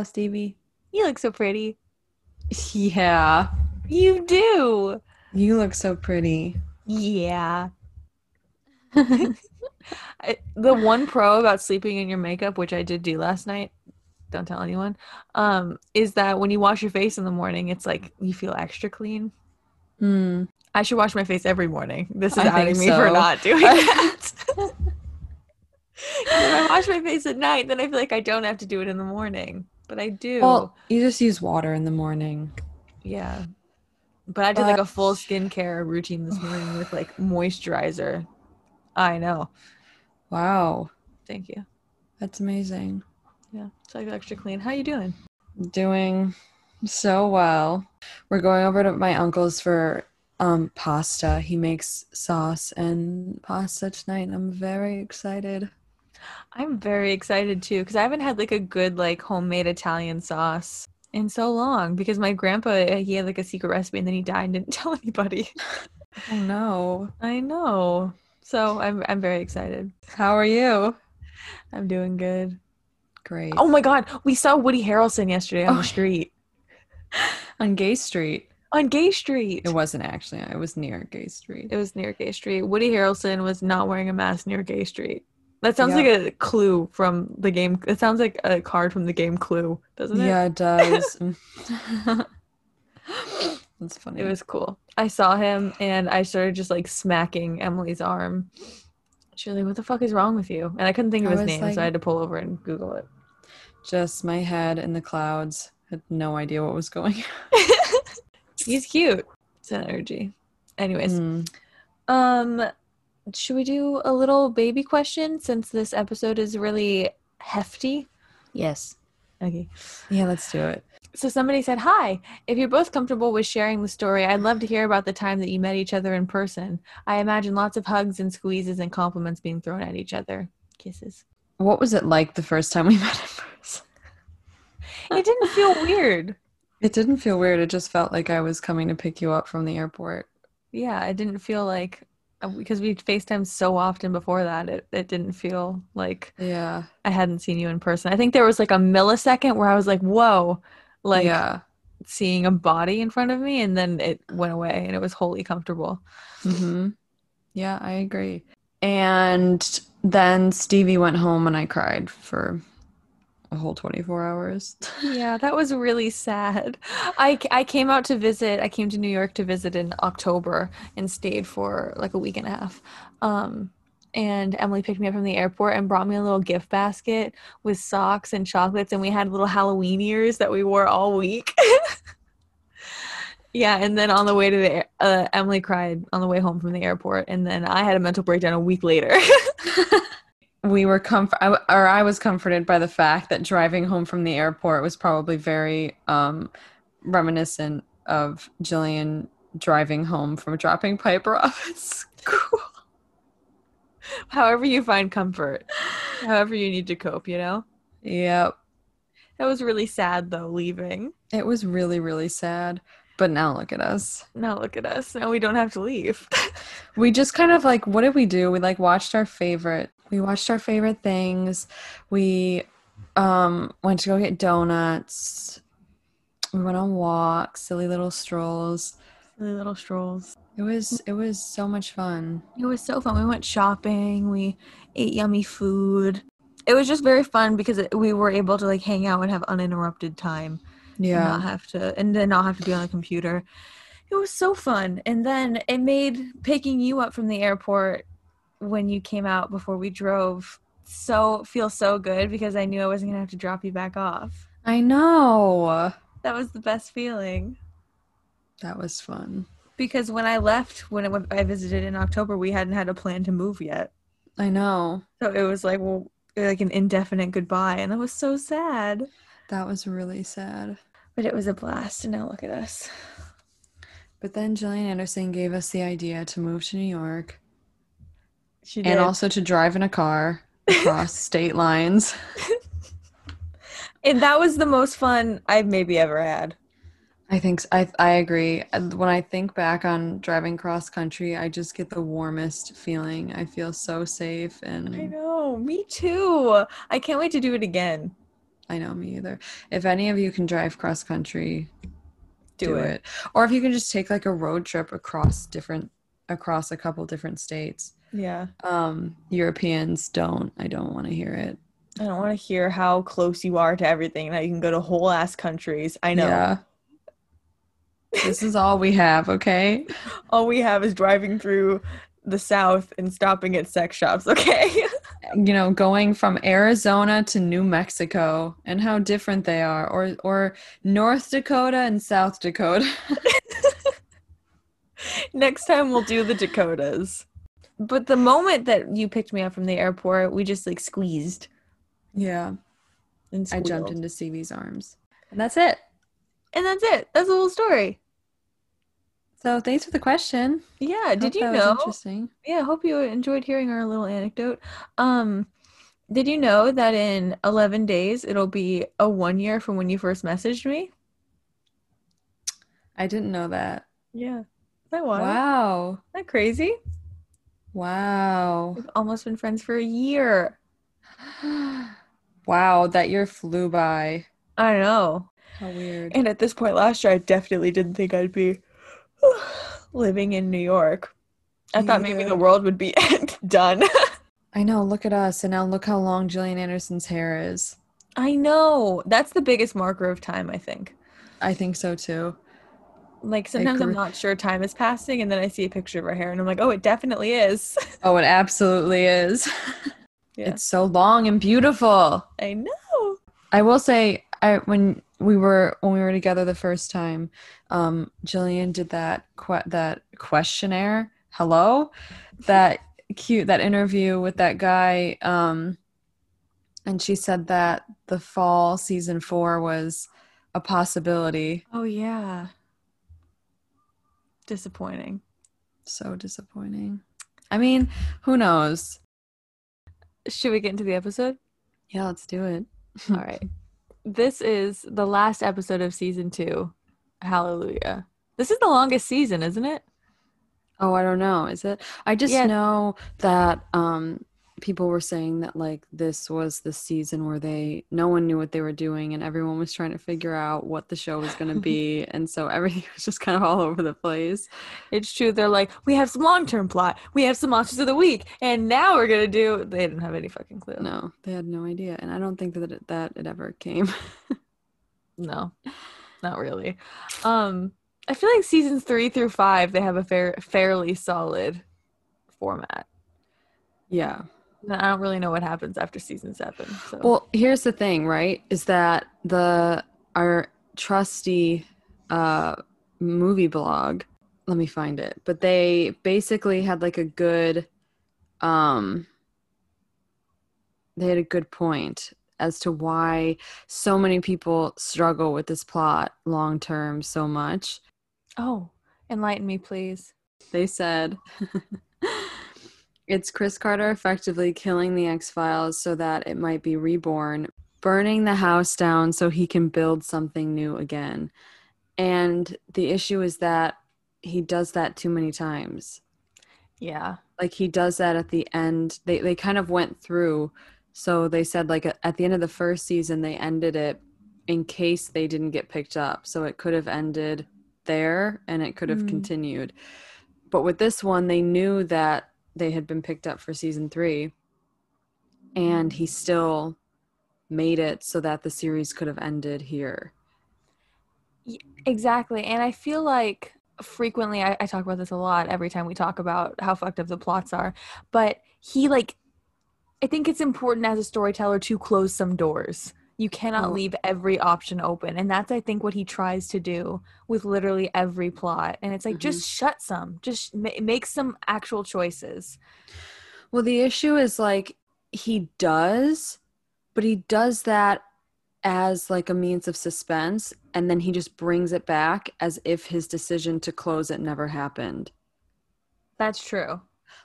Hello, Stephee. You look so pretty. Yeah. You do. You look so pretty. Yeah. I, the one pro about sleeping in your makeup, which I did do last night, don't tell anyone, um, is that when you wash your face in the morning, it's like you feel extra clean. Hmm. I should wash my face every morning. This is I outing me for not doing that. if I wash my face at night, then I feel like I don't have to do it in the morning. But I do. Well, you just use water in the morning. yeah. But I did like a full skincare routine this morning with like moisturizer. I know. Wow. Thank you. That's amazing. Yeah. So I feel extra clean. How you doing? Doing so well. We're going over to my uncle's for um pasta. He makes sauce and pasta tonight I'm very excited. I'm very excited too because I haven't had like a good like homemade Italian sauce in so long because my grandpa uh, he had like a secret recipe and then he died and didn't tell anybody. Oh no. I know. So I'm I'm very excited. How are you? I'm doing good. Great. Oh my god, we saw Woody Harrelson yesterday on Oh, the street. on Gay Street. On Gay Street. It wasn't actually. It was near Gay Street. It was near Gay Street. Woody Harrelson was not wearing a mask near Gay Street. That sounds Yep. like a clue from the game. It sounds like a card from the game Clue, doesn't it? Yeah, it does. That's funny. It was cool. I saw him and I started just like smacking Emilie's arm. She was like, What the fuck is wrong with you? And I couldn't think of I his name, like- so I had to pull over and Google it. just my head in the clouds. Had no idea what was going on. He's cute. It's energy. Anyways, Mm. um, should we do a little baby question since this episode is really hefty? Yes. Okay. Yeah, let's do it. So somebody said, Hi, if you're both comfortable with sharing the story, I'd love to hear about the time that you met each other in person. I imagine lots of hugs and squeezes and compliments being thrown at each other. Kisses. What was it like the first time we met in person? It didn't feel weird. It didn't feel weird. It just felt like I was coming to pick you up from the airport. Yeah, it didn't feel like because we FaceTimed so often before that, it, it didn't feel like Yeah. I hadn't seen you in person. I think there was like a millisecond where I was like, whoa, like yeah. seeing a body in front of me, and then it went away and it was wholly comfortable. hmm Yeah, I agree. And then Stephee went home and I cried for a whole 24 hours. Yeah, that was really sad. I, I came out to visit, I came to New York to visit in October and stayed for like a week and a half. Um, and Emilie picked me up from the airport and brought me a little gift basket with socks and chocolates, and we had little Halloween ears that we wore all week. yeah, and then on the way to the uh, Emilie cried on the way home from the airport, and then I had a mental breakdown a week later. we were comfort or I was comforted by the fact that driving home from the airport was probably very um reminiscent of Gillian driving home from dropping Piper off at school. However, you find comfort, however, you need to cope, you know? Yep. That was really sad though, leaving. It was really really sad. But now look at us. Now look at us. Now we don't have to leave. We just kind of like what did we do? We like watched our favorite. We watched our favorite things. We um went to go get donuts. We went on walks, silly little strolls. Silly little strolls. It was it was so much fun. It was so fun. We went shopping. We ate yummy food. It was just very fun because it, we were able to like hang out and have uninterrupted time. Yeah. not have to and then not have to be on the computer. It was so fun. And then it made picking you up from the airport when you came out before we drove so feel so good because I knew I wasn't gonna have to drop you back off. I know. That was the best feeling. That was fun. Because when I left, when it, when I visited in October, we hadn't had a plan to move yet. I know. So it was like, well, like an indefinite goodbye. And that was so sad. That was really sad. But it was a blast. And now look at us. But then Gillian Anderson gave us the idea to move to New York She did. and also to drive in a car across state lines. and that was the most fun I've maybe ever had. I think I I agree. When I think back on driving cross country, I just get the warmest feeling. I feel so safe and I know. Me too. I can't wait to do it again. I know me either. If any of you can drive cross country, Do do, it. it. Or if you can just take like a road trip across different across a couple different states. Yeah. Um Europeans don't. I don't want to hear it. I don't want to hear how close you are to everything. How you can go to whole ass countries. I know. Yeah. this is all we have, okay? All we have is driving through the South and stopping at sex shops. Okay. You know, going from Arizona to New Mexico and how different they are or or North Dakota and South Dakota. Next time we'll do the Dakotas. But the moment that you picked me up from the airport, we just like squeezed yeah. and I jumped into Stephee's arms. And that's it. and that's it. That's the whole story. So thanks for the question. Yeah. Did you that was know? interesting. Yeah, hope you enjoyed hearing our little anecdote. Um, did you know that in 11 days it'll be a one year from when you first messaged me? I didn't know that. Yeah. That wild? Wow. Isn't that crazy? Wow. We've almost been friends for a year. wow, that year flew by. I know. How weird. And at this point last year, I definitely didn't think I'd be living in New York. I Me thought maybe either. the world would be done. I know, look at us. And now look how long Gillian Anderson's hair is. I know. That's the biggest marker of time, I think. I think so too. Like sometimes I'm not sure time is passing, and then I see a picture of her hair, and I'm like, oh, it definitely is. Oh, it absolutely is. Yeah. It's so long and beautiful. I know. I will say, I when we were when we were together the first time, um, Gillian did that que- that questionnaire. Hello, that cute that interview with that guy, um, and she said that the fall season four was a possibility. Oh yeah. Disappointing. So disappointing. I mean, who knows? Should we get into the episode? Yeah, let's do it. All right. This is the last episode of season two. Hallelujah. This is the longest season, isn't it? Oh, I don't know. Is it? I just Yeah. know that um people were saying that like this was the season where they no one knew what they were doing and everyone was trying to figure out what the show was going to be and so everything was just kind of all over the place. It's true. They're like, we have some long term plot. We have some monsters of the week. And now we're going to do. They didn't have any fucking clue. No, they had no idea and I don't think that it, that it ever came. No, not really. Um, I feel like seasons three through five, they have a fair, fairly solid format. yeah. I don't really know what happens after season seven. So. Well, here's the thing, right? Is that the our trusty uh movie blog, let me find it. But they basically had like a good um they had a good point as to why so many people struggle with this plot long term so much. oh, enlighten me, please. They said it's Chris Carter effectively killing the X Files so that it might be reborn, burning the house down so he can build something new again. And the issue is that he does that too many times. Yeah. Like he does that at the end. They they kind of went through. So they said like at the end of the first season they ended it in case they didn't get picked up. So it could have ended there and it could have Mm. continued. But with this one they knew that they had been picked up for season 3 and he still made it so that the series could have ended here. Exactly. And I feel like frequently I, I talk about this a lot every time we talk about how fucked up the plots are. But he like I think it's important as a storyteller to close some doors. You cannot Oh. leave every option open. And that's I think what he tries to do with literally every plot. And it's like mm-hmm. just shut some. Just ma- make some actual choices. Well, the issue is like he does, but he does that as like a means of suspense and then he just brings it back as if his decision to close it never happened. That's true.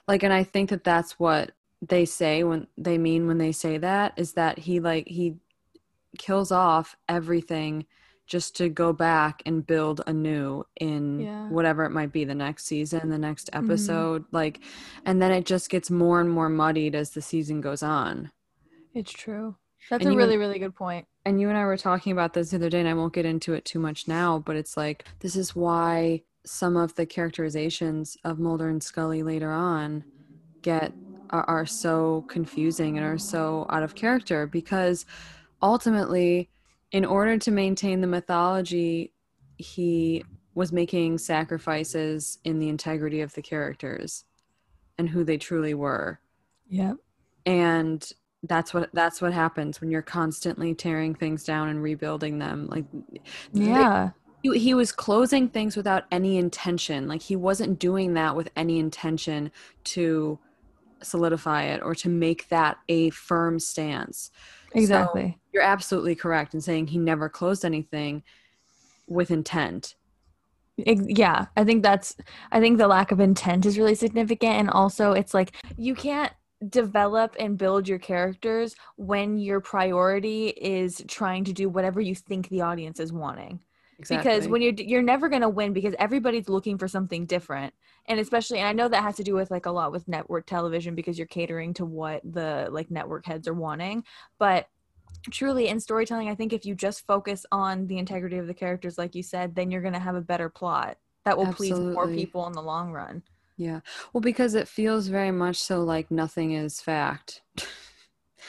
Like and I think that that's what they say when they mean when they say that is that he like he kills off everything just to go back and build anew in Yeah. whatever it might be the next season the next mm-hmm. episode like and then it just gets more and more muddied as the season goes on It's true. That's And a really, really good point. and you and I were talking about this the other day, and I won't get into it too much now, but it's like this is why some of the characterizations of Mulder and Scully later on get are, are so confusing and are so out of character because ultimately, in order to maintain the mythology, he was making sacrifices in the integrity of the characters and who they truly were. Yeah. And that's what that's what happens when you're constantly tearing things down and rebuilding them. Like Yeah. he, he was closing things without any intention. Like he wasn't doing that with any intention to solidify it or to make that a firm stance. So Exactly. you're absolutely correct in saying he never closed anything with intent. Yeah, I think that's I think the lack of intent is really significant and also it's like you can't develop and build your characters when your priority is trying to do whatever you think the audience is wanting. Because when you're you're never going to win because everybody's looking for something different. And especially and I know that has to do with like a lot with network television because you're catering to what the like network heads are wanting, but truly in storytelling i think if you just focus on the integrity of the characters like you said then you're going to have a better plot that will please more people in the long run Yeah. Well, because it feels very much so like nothing is fact.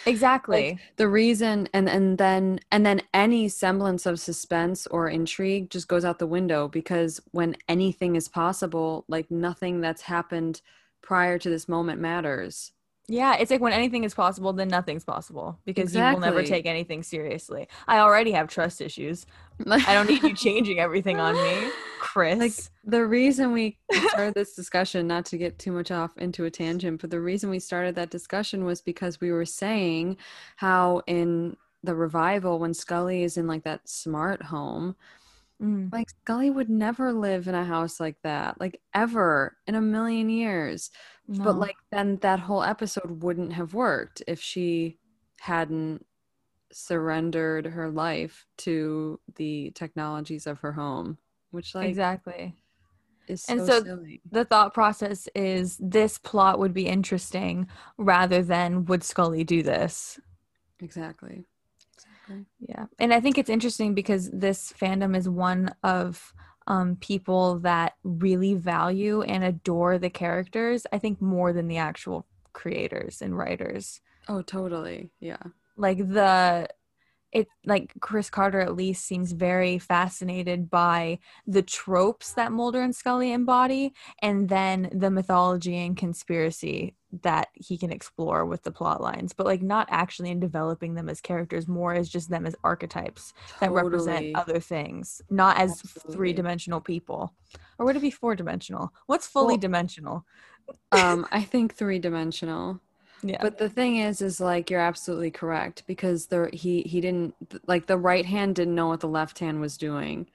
exactly The reason and and then and then any semblance of suspense or intrigue just goes out the window because when anything is possible, like nothing that's happened prior to this moment matters. Yeah it's like when anything is possible then nothing's possible because you will never take anything seriously. I already have trust issues. I don't need you changing everything on me chris. like the reason we started this discussion not to get too much off into a tangent but the reason we started that discussion was because we were saying how in the revival when scully is in like that smart home Mm, like scully would never live in a house like that like ever in a million years no. but like then that whole episode wouldn't have worked if she hadn't surrendered her life to the technologies of her home which like exactly is so, And so silly the thought process is this plot would be interesting rather than would Scully do this. Exactly. Yeah. And I think it's interesting because this fandom is one of um, people that really value and adore the characters, I think more than the actual creators and writers. Oh, totally. Yeah. Like the it like Chris Carter at least seems very fascinated by the tropes that Mulder and Scully embody and then the mythology and conspiracy that he can explore with the plot lines but like not actually in developing them as characters more as just them as archetypes that represent other things not as three-dimensional people. Or would it be four-dimensional? What's fully Well- dimensional? Um, I think three dimensional. yeah. But the thing is, is like you're absolutely correct because the he he didn't like the right hand didn't know what the left hand was doing,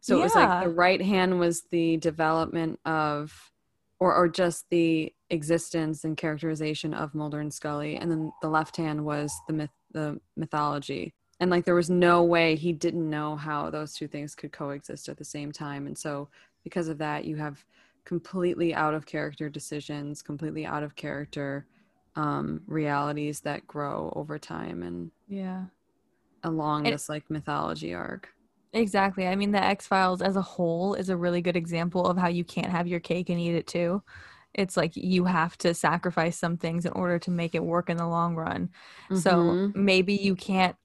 so it was like the right hand was the development of, or or just the existence and characterization of Mulder and Scully, and then the left hand was the myth the mythology. And like there was no way he didn't know how those two things could coexist at the same time, and so because of that, you have completely out of character decisions, completely out of character um, realities that grow over time and yeah along this like mythology arc. Exactly. I mean, the X Files as a whole is a really good example of how you can't have your cake and eat it too. It's like you have to sacrifice some things in order to make it work in the long run. So Mhm. maybe you can't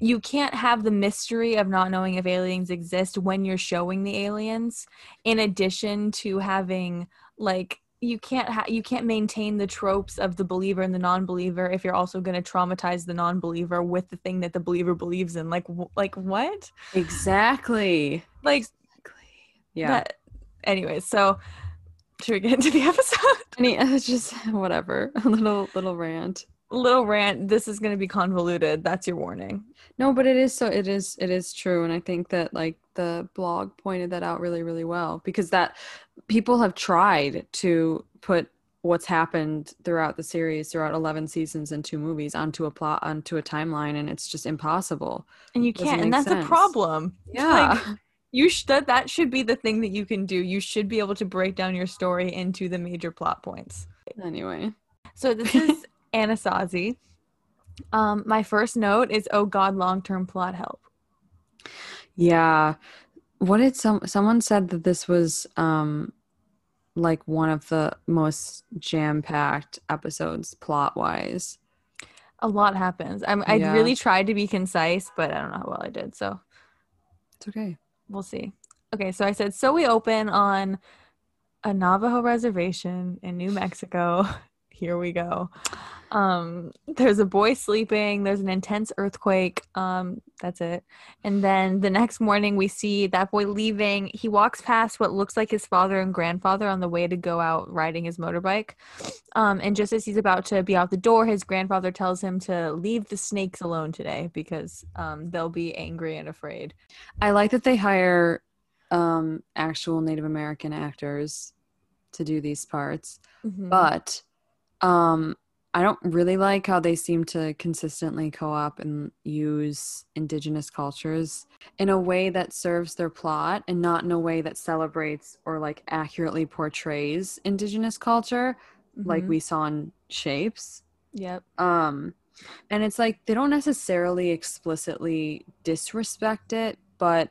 you can't have the mystery of not knowing if aliens exist when you're showing the aliens in addition to having like you can't ha- you can't maintain the tropes of the believer and the non-believer if you're also going to traumatize the non-believer with the thing that the believer believes in like wh- like what exactly. like Yeah. that anyways so should we get into the episode Any, it's just whatever. A little little rant. Little rant this is going to be convoluted that's your warning No, but it is so it is it is true and I think that like the blog pointed that out really really well because that people have tried to put what's happened throughout the series throughout 11 seasons and two movies onto a plot onto a timeline and it's just impossible. and you can't and that's a problem Yeah. like, you should that, that should be the thing that you can do you should be able to break down your story into the major plot points anyway. so this is anasazi Um, my first note is oh god, long term plot help. Yeah. What did some someone said that this was um like one of the most jam-packed episodes plot-wise. A lot happens. I'm, I Yeah. really tried to be concise, but I don't know how well I did. So It's okay. we'll see. Okay, so I said so we open on a Navajo reservation in New Mexico. Here we go. Um, there's a boy sleeping. There's an intense earthquake. Um, that's it. And then the next morning, we see that boy leaving. He walks past what looks like his father and grandfather on the way to go out riding his motorbike. Um, and just as he's about to be out the door, his grandfather tells him to leave the snakes alone today because um, they'll be angry and afraid. I like that they hire um actual Native American actors to do these parts. Mhm. but um i don't really like how they seem to consistently co-op and use indigenous cultures in a way that serves their plot and not in a way that celebrates or like accurately portrays indigenous culture like Mhm. we saw in shapes Yep. um and it's like they don't necessarily explicitly disrespect it but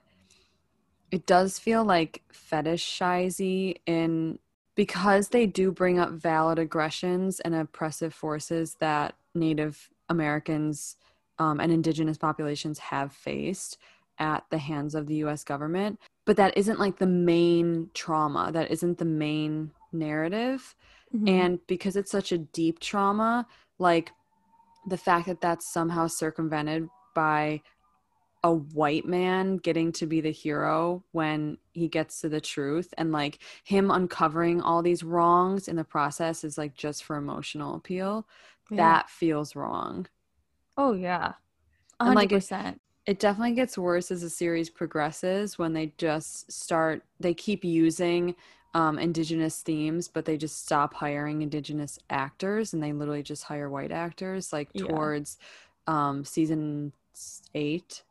it does feel like fetishizy in because they do bring up valid aggressions and oppressive forces that native americans um, and indigenous populations have faced at the hands of the us government. But that isn't like the main trauma. That isn't the main narrative. Mhm. and because it's such a deep trauma like the fact that that's somehow circumvented by a white man getting to be the hero when he gets to the truth and like him uncovering all these wrongs in the process is like just for emotional appeal Yeah. that feels wrong Oh yeah. A And, like, it- it definitely gets worse as the series progresses when they just start they keep using um, indigenous themes but they just stop hiring indigenous actors and they literally just hire white actors like Yeah. towards um, season eight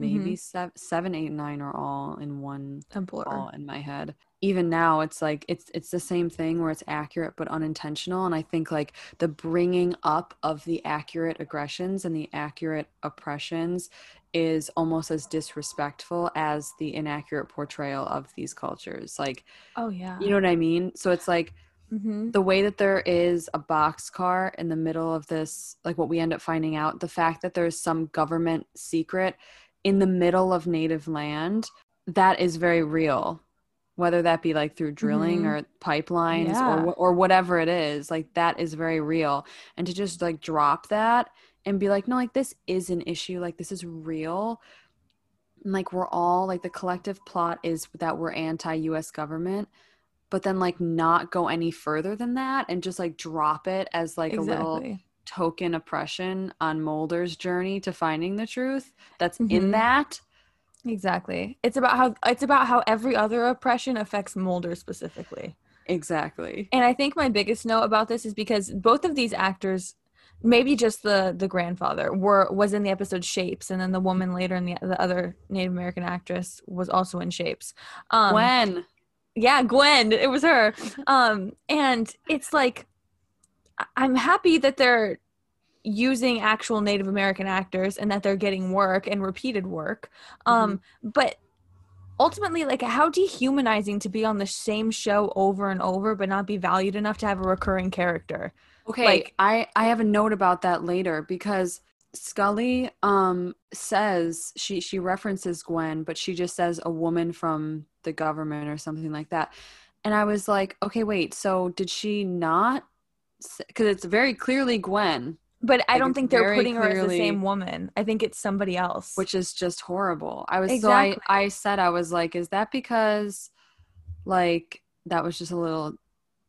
maybe seven, seven eight nine are all in one A blur. all in my head even now it's like it's it's the same thing where it's accurate but unintentional and i think like the bringing up of the accurate aggressions and the accurate oppressions is almost as disrespectful as the inaccurate portrayal of these cultures like Oh yeah. you know what i mean so it's like hmm the way that there is a boxcar in the middle of this like what we end up finding out the fact that there's some government secret in the middle of native land that is very real whether that be like through drilling Mhm. or pipelines Yeah. or or whatever it is like that is very real and to just like drop that and be like no like this is an issue like this is real and, like we're all like the collective plot is that we're anti-US government but then like not go any further than that and just like drop it as like a little exactly. Token oppression on Mulder's journey to finding the truth that's in Mhm. that Exactly. It's about how it's about how every other oppression affects Mulder specifically. exactly And I think my biggest note about this is because both of these actors, maybe just the the grandfather, were was in the episode Shapes, and then the woman later in the the other Native American actress was also in Shapes. Um, when yeah gwen it was her um and it's like i'm happy that they're using actual native american actors and that they're getting work and repeated work. Um but ultimately like how dehumanizing to be on the same show over and over but not be valued enough to have a recurring character. Okay, Like- I I have a note about that later because Scully um says she she references Gwen, but she just says a woman from the government or something like that. And I was like, okay, wait, so did she not cuz it's very clearly Gwen, but i Like, don't think they're putting her as the same woman i think it's somebody else which is just horrible. I was Exactly. so I I said I was like, is that because like that was just a little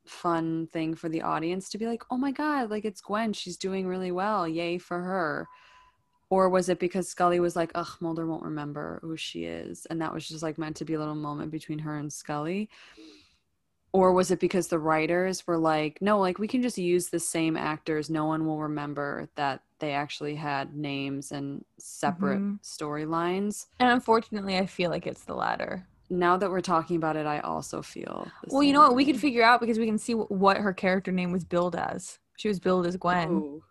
fun thing for the audience to be like, oh my god, like it's Gwen, she's doing really well, yay for her. Or was it because Scully was like, ugh, Mulder won't remember who she is, and that was just like meant to be a little moment between her and Scully? Or was it because the writers were like, no, like we can just use the same actors, no one will remember that they actually had names and separate Mhm. storylines? and unfortunately i feel like it's the latter Now that we're talking about it, I also feel. well you know what we could figure out because we can see what her character name was billed as she was billed as gwen Ooh.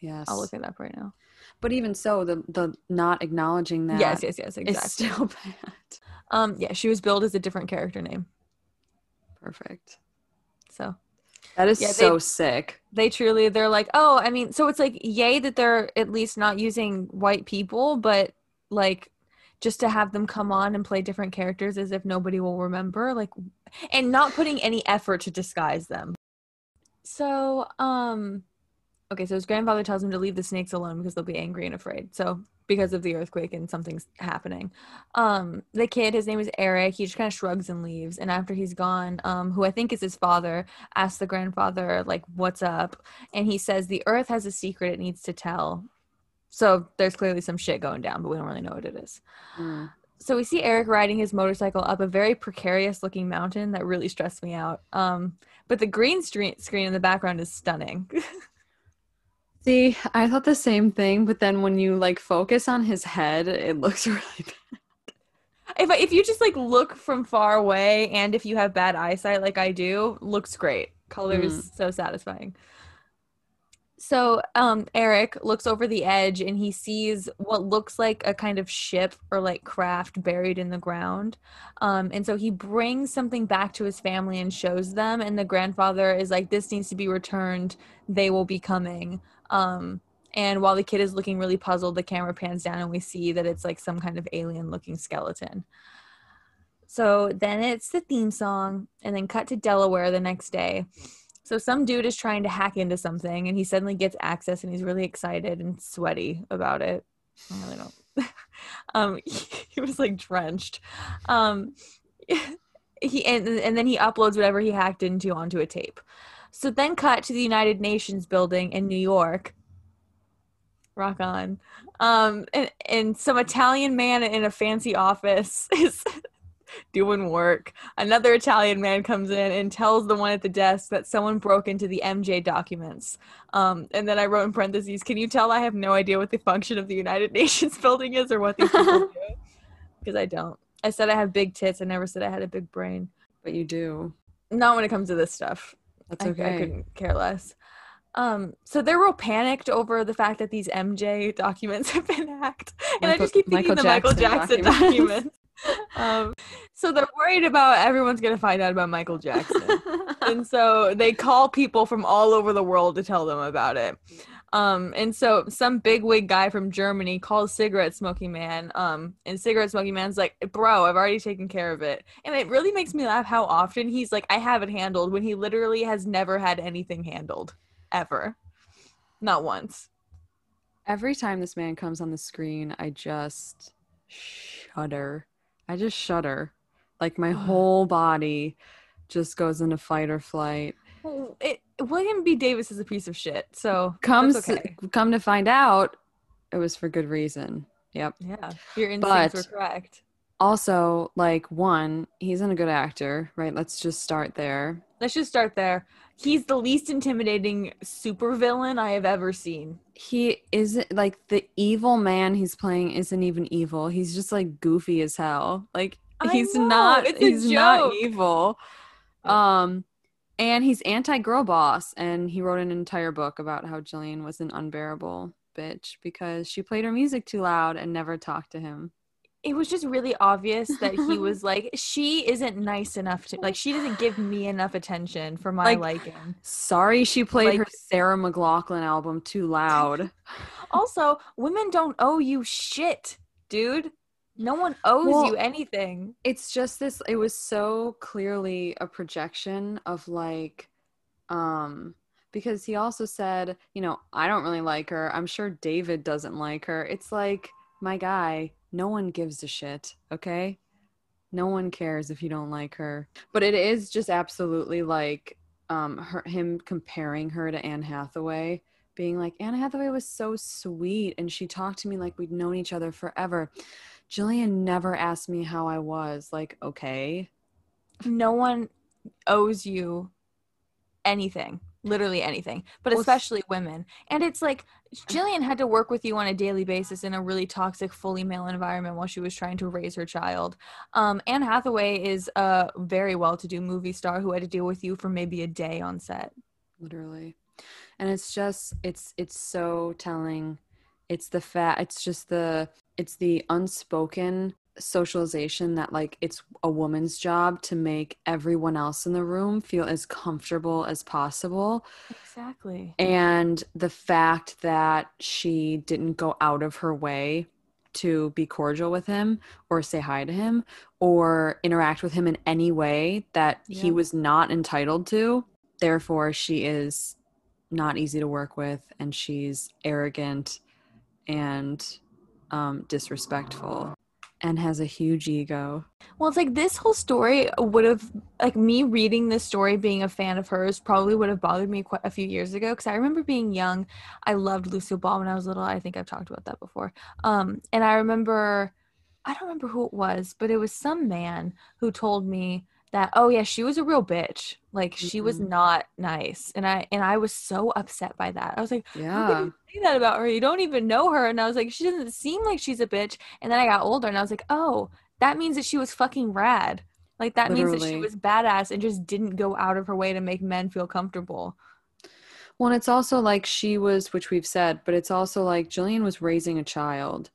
Yes. I'll look it up right now. But even so, the the not acknowledging that yes, yes, yes, is exactly. still bad. Um, yeah, she was billed as a different character name. Perfect. So That is Yeah, they- so sick. they truly they're like oh i mean so it's like yay that they're at least not using white people but like just to have them come on and play different characters as if nobody will remember like and not putting any effort to disguise them so um okay so his grandfather tells him to leave the snakes alone because they'll be angry and afraid so because of the earthquake and something's happening. Um the kid his name is eric. He just kind of shrugs and leaves. And after he's gone um who i think is his father asks the grandfather like what's up? And he says the earth has a secret it needs to tell. So there's clearly some shit going down but we don't really know what it is. Mm. so we see eric riding his motorcycle up a very precarious looking mountain that really stressed me out. Um but the green screen screen in the background is stunning See, I thought the same thing, but then when you like focus on his head, it looks really bad. if if you just like look from far away and if you have bad eyesight like I do, looks great. Colors so satisfying. So um Eric looks over the edge and he sees what looks like a kind of ship or like craft buried in the ground. Um and so he brings something back to his family and shows them and the grandfather is like this needs to be returned. They will be coming. Um and while the kid is looking really puzzled, the camera pans down and we see that it's like some kind of alien looking skeleton. So then it's the theme song, and then cut to Delaware the next day. So some dude is trying to hack into something, and he suddenly gets access, and he's really excited and sweaty about it. I really don't. um, he was like drenched. Um, he and, and then he uploads whatever he hacked into onto a tape. So then cut to the United Nations building in New York. Rock on. Um, and, and some Italian man in a fancy office is doing work. Another Italian man comes in and tells the one at the desk that someone broke into the MJ documents. Um, and then I wrote in parentheses, can you tell I have no idea what the function of the United Nations building is or what these people do? Because I don't. I said I have big tits. I never said I had a big brain. But you do. Not when it comes to this stuff. That's I, I couldn't care less. Um, so they're real panicked over the fact that these MJ documents have been hacked, and I just keep thinking Michael the Michael Jackson Jackson documents. documents. um, so they're worried about everyone's gonna find out about Michael Jackson, and so they call people from all over the world to tell them about it. Um, and so some big wig guy from Germany calls cigarette smoking man. Um, and cigarette smoking man's like, bro, I've already taken care of it. And it really makes me laugh how often he's like, I have it handled when he literally has never had anything handled ever. Not once. Every time this man comes on the screen, I just shudder. I just shudder. Like my whole body just goes into fight or flight. It, William B. Davis is a piece of shit. So Comes okay. come to find out, it was for good reason. Yep. Yeah, your instincts But- were correct. Also, like one, he's not a good actor, right? Let's just start there. Let's just start there. He's the least intimidating supervillain I have ever seen. He isn't like the evil man he's playing isn't even evil. He's just like goofy as hell. Like I he's know, not it's he's not evil. Yep. Um and he's anti-girl boss and he wrote an entire book about how Gillian was an unbearable bitch because she played her music too loud and never talked to him. It was just really obvious that he was like, she isn't nice enough to like. She doesn't give me enough attention for my Like- liking. Sorry she played her Sarah McLachlan album too loud. Also, women don't owe you shit, dude. No one owes Well, you anything. it's just this it was so clearly a projection of like um because he also said you know i don't really like her. I'm sure david doesn't like her. It's like my guy no one gives a shit okay? No one cares if you don't like her. But it is just absolutely like um her him comparing her to anne hathaway being like anne hathaway was so sweet and she talked to me like we'd known each other forever Gillian never asked me how I was. Like, okay. No one owes you anything, literally anything, but Well, especially women. And it's like Gillian had to work with you on a daily basis in a really toxic, fully male environment while she was trying to raise her child. Um, Anne Hathaway is a very well-to-do movie star who had to deal with you for maybe a day on set. Literally. and it's just it's it's so telling it's the fact it's just the it's the unspoken socialization that like it's a woman's job to make everyone else in the room feel as comfortable as possible Exactly. and the fact that she didn't go out of her way to be cordial with him or say hi to him or interact with him in any way that he was not entitled to therefore she is not easy to work with and she's arrogant and um, disrespectful and has a huge ego Well, it's like this whole story would have, like me reading this story, being a fan of hers, probably would have bothered me quite a few years ago. Because I remember being young, I loved Lucille Ball when I was little. I think I've talked about that before. Um, and I remember, I don't remember who it was, but it was some man who told me that, oh yeah, she was a real bitch. Like she was Mhm. not nice, and I and I was so upset by that. I was like, yeah say that about her? You don't even know her. And I was like, she doesn't seem like she's a bitch. And then I got older and I was like, oh, that means that she was fucking rad. Like that means that she was badass and just didn't go out of her way to make men feel comfortable. Well, and it's also like she was, which we've said, but it's also like Gillian was raising a child.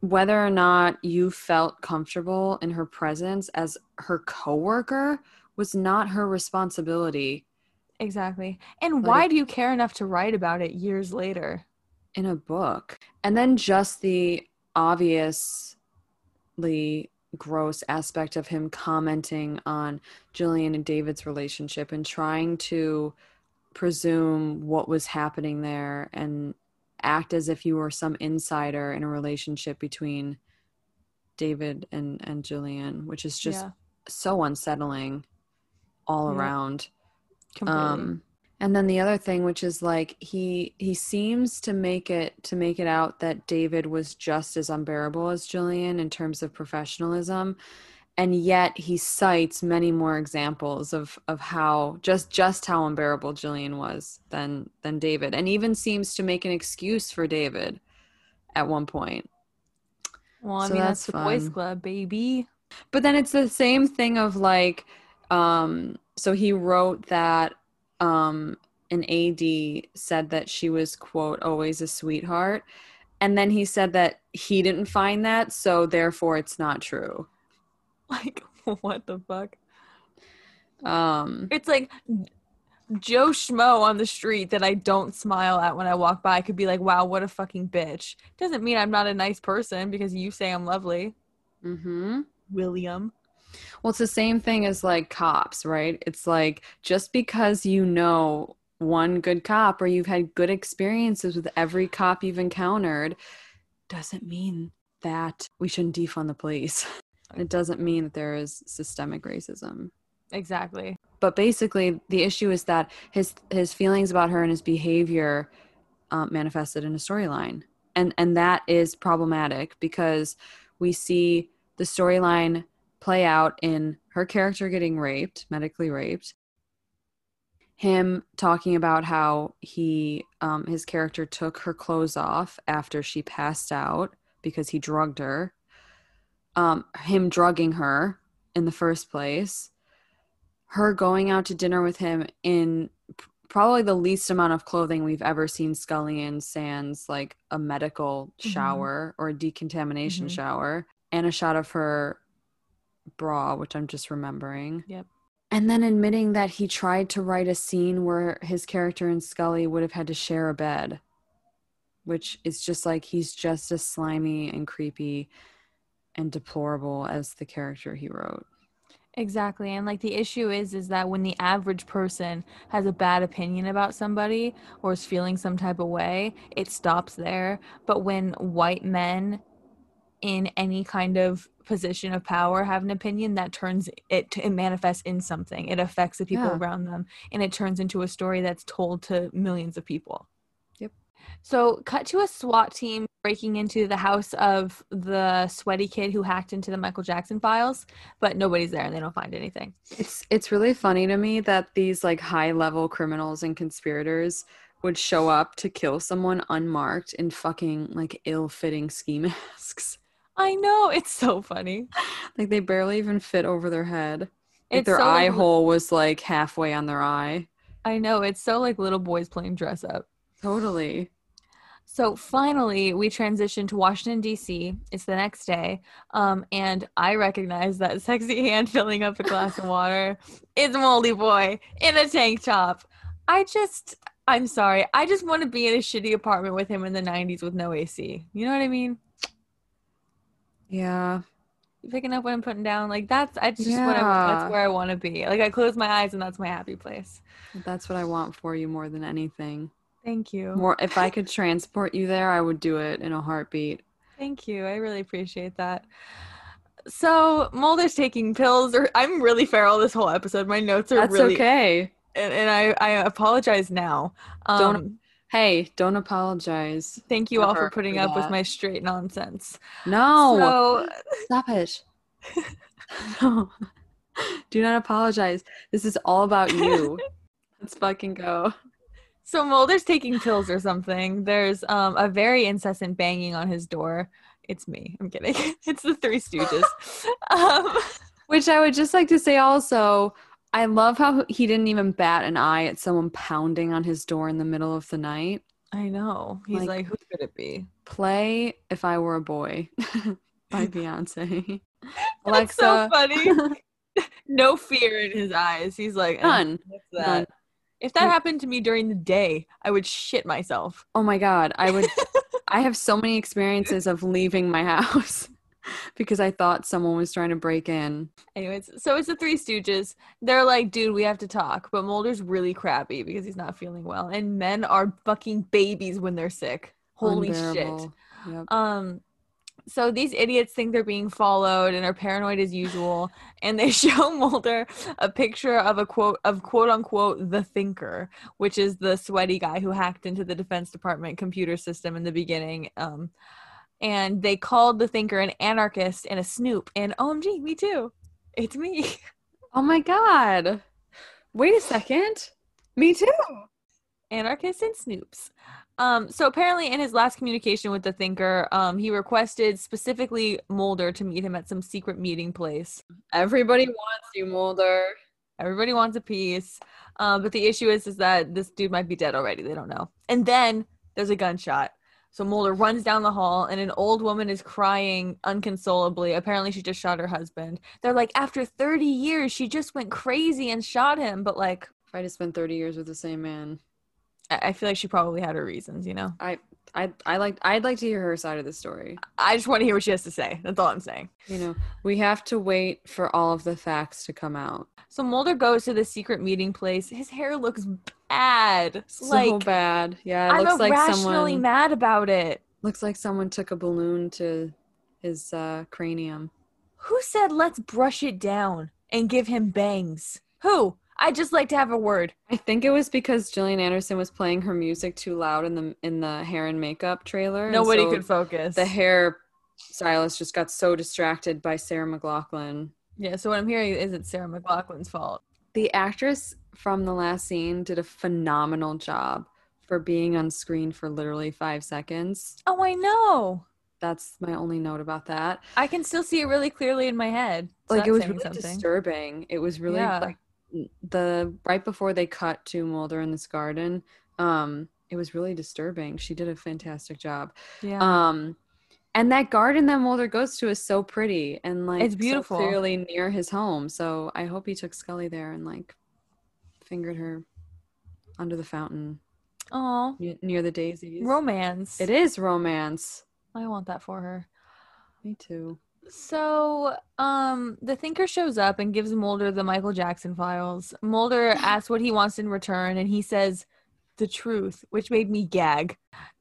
Whether or not you felt comfortable in her presence as her coworker was not her responsibility Exactly. And But why do you care enough to write about it years later? in a book. And then just the obviously gross aspect of him commenting on Gillian and David's relationship and trying to presume what was happening there and act as if you were some insider in a relationship between David and and Gillian, which is just yeah, so unsettling all Yeah. around. completely. Um, and then the other thing, which is like he he seems to make it to make it out that David was just as unbearable as Julian in terms of professionalism, and yet he cites many more examples of of how just just how unbearable Gillian was than than David, and even seems to make an excuse for David at one point. well, I so mean, that's, that's the boys club, baby. But then it's the same thing of like, um, so he wrote that um, an AD said that she was, quote, always a sweetheart. And then he said that he didn't find that, so therefore it's not true. Like, what the fuck? Um, It's like Joe Schmo on the street that I don't smile at when I walk by could be like, wow, what a fucking bitch. Doesn't mean I'm not a nice person because you say I'm lovely, Mm-hmm. William. Well, it's the same thing as like cops, right? It's like just because you know one good cop or you've had good experiences with every cop you've encountered doesn't mean that we shouldn't defund the police. It doesn't mean that there is systemic racism. Exactly. But basically, the issue is that his his feelings about her and his behavior um, manifested in a storyline, and and that is problematic because we see the storyline play out in her character getting raped, medically raped, him talking about how he um, his character took her clothes off after she passed out because he drugged her, um, him drugging her in the first place her going out to dinner with him in probably the least amount of clothing we've ever seen Scully in, sans like a medical Mhm. shower or a decontamination Mhm. shower, and a shot of her bra, which I'm just remembering. Yep. And then admitting that he tried to write a scene where his character and Scully would have had to share a bed, which is just like he's just as slimy and creepy and deplorable as the character he wrote. Exactly. And like the issue is is that when the average person has a bad opinion about somebody or is feeling some type of way, it stops there. But when white men in any kind of position of power have an opinion that turns it it manifests in something. It affects the people Yeah. around them and it turns into a story that's told to millions of people. Yep. So, cut to a SWAT team breaking into the house of the sweaty kid who hacked into the Michael Jackson files, but nobody's there and they don't find anything. It's it's really funny to me that these like high level criminals and conspirators would show up to kill someone unmarked in fucking like ill fitting ski masks. I know, it's so funny. Like they barely even fit over their head. Like their so, eye like, hole was like halfway on their eye. I know it's so like little boys playing dress up. Totally. So finally, we transition to Washington D.C. It's the next day, um, and I recognize that sexy hand filling up a glass of water is Moldy Boy in a tank top. I just, I'm sorry, I just want to be in a shitty apartment with him in the '90s with no AC. You know what I mean? Yeah. You picking up what I'm putting down? Like that's, I just what I, that's where I want to be. Like I close my eyes and that's my happy place. That's what I want for you more than anything. Thank you. More if I could transport you there, I would do it in a heartbeat. Thank you. I really appreciate that. So Mulder's taking pills, or I'm really feral this whole episode. My notes are That's really, okay. and, and I, I apologize now. Um, Don't Hey, don't apologize. thank you all for putting for up with my straight nonsense. No. So Stop it. no. Do not apologize. This is all about you. Let's fucking go. So Mulder's taking pills or something. There's um a very incessant banging on his door. It's me. I'm kidding. It's the Three Stooges. um, Which I would just like to say also, I love how he didn't even bat an eye at someone pounding on his door in the middle of the night. I know. He's Like- like, who could it be? Play If I Were a Boy by Beyonce. That's so Alexa. funny. no fear in his eyes. He's like, "Eh, None. what's that? None. If that happened to me during the day, I would shit myself. Oh my god, I would I have so many experiences of leaving my house because I thought someone was trying to break in. Anyways, so it's the Three Stooges. They're like, dude, we have to talk. But Mulder's really crappy because he's not feeling well. And men are fucking babies when they're sick. Holy shit. Yep. Um, so these idiots think they're being followed and are paranoid as usual. And they show Mulder a picture of a quote of quote unquote the thinker, which is the sweaty guy who hacked into the Defense Department computer system in the beginning. Um, and they called the thinker an anarchist and a snoop. And OMG, me too. It's me. Oh my god. Wait a second. Me too. anarchists and snoops. Um, so apparently, in his last communication with the thinker, um, he requested specifically Mulder to meet him at some secret meeting place. Everybody wants you, Mulder. Everybody wants a piece, um, but the issue is is that this dude might be dead already. They don't know. And then there's a gunshot. So Mulder runs down the hall, and an old woman is crying unconsolably. Apparently, she just shot her husband. They're like, after 30 years, she just went crazy and shot him. But like, If I just spent 30 years with the same man, I feel like she probably had her reasons, you know. I I I like I'd like to hear her side of the story. I just want to hear what she has to say. That's all I'm saying. You know, we have to wait for all of the facts to come out. So Mulder goes to the secret meeting place. His hair looks bad. So like bad. Yeah, it I'm looks like irrationally someone mad about it. looks like someone took a balloon to his uh, cranium. Who said let's brush it down and give him bangs? Who? I just like to have a word. I think it was because Gillian Anderson was playing her music too loud in the in the hair and makeup trailer. Nobody so could focus. The hair stylist just got so distracted by Sarah McLachlan. yeah. So what I'm hearing is it's Sarah McLachlan's fault. The actress from the last scene did a phenomenal job for being on screen for literally five seconds. Oh, I know. That's my only note about that. I can still see it really clearly in my head. So like it was really something. disturbing. It was really Yeah. like the right before they cut to Mulder in this garden. Um, it was really disturbing. She did a fantastic job. Yeah. Um, and that garden that Mulder goes to is so pretty and like It's so beautiful. clearly near his home. So I hope he took Scully there and like fingered her under the fountain Oh, ne- near the daisies. romance. It is romance. I want that for her. Me too. So, um, the thinker shows up and gives Mulder the Michael Jackson files. Mulder asks what he wants in return, and he says the truth, which made me gag.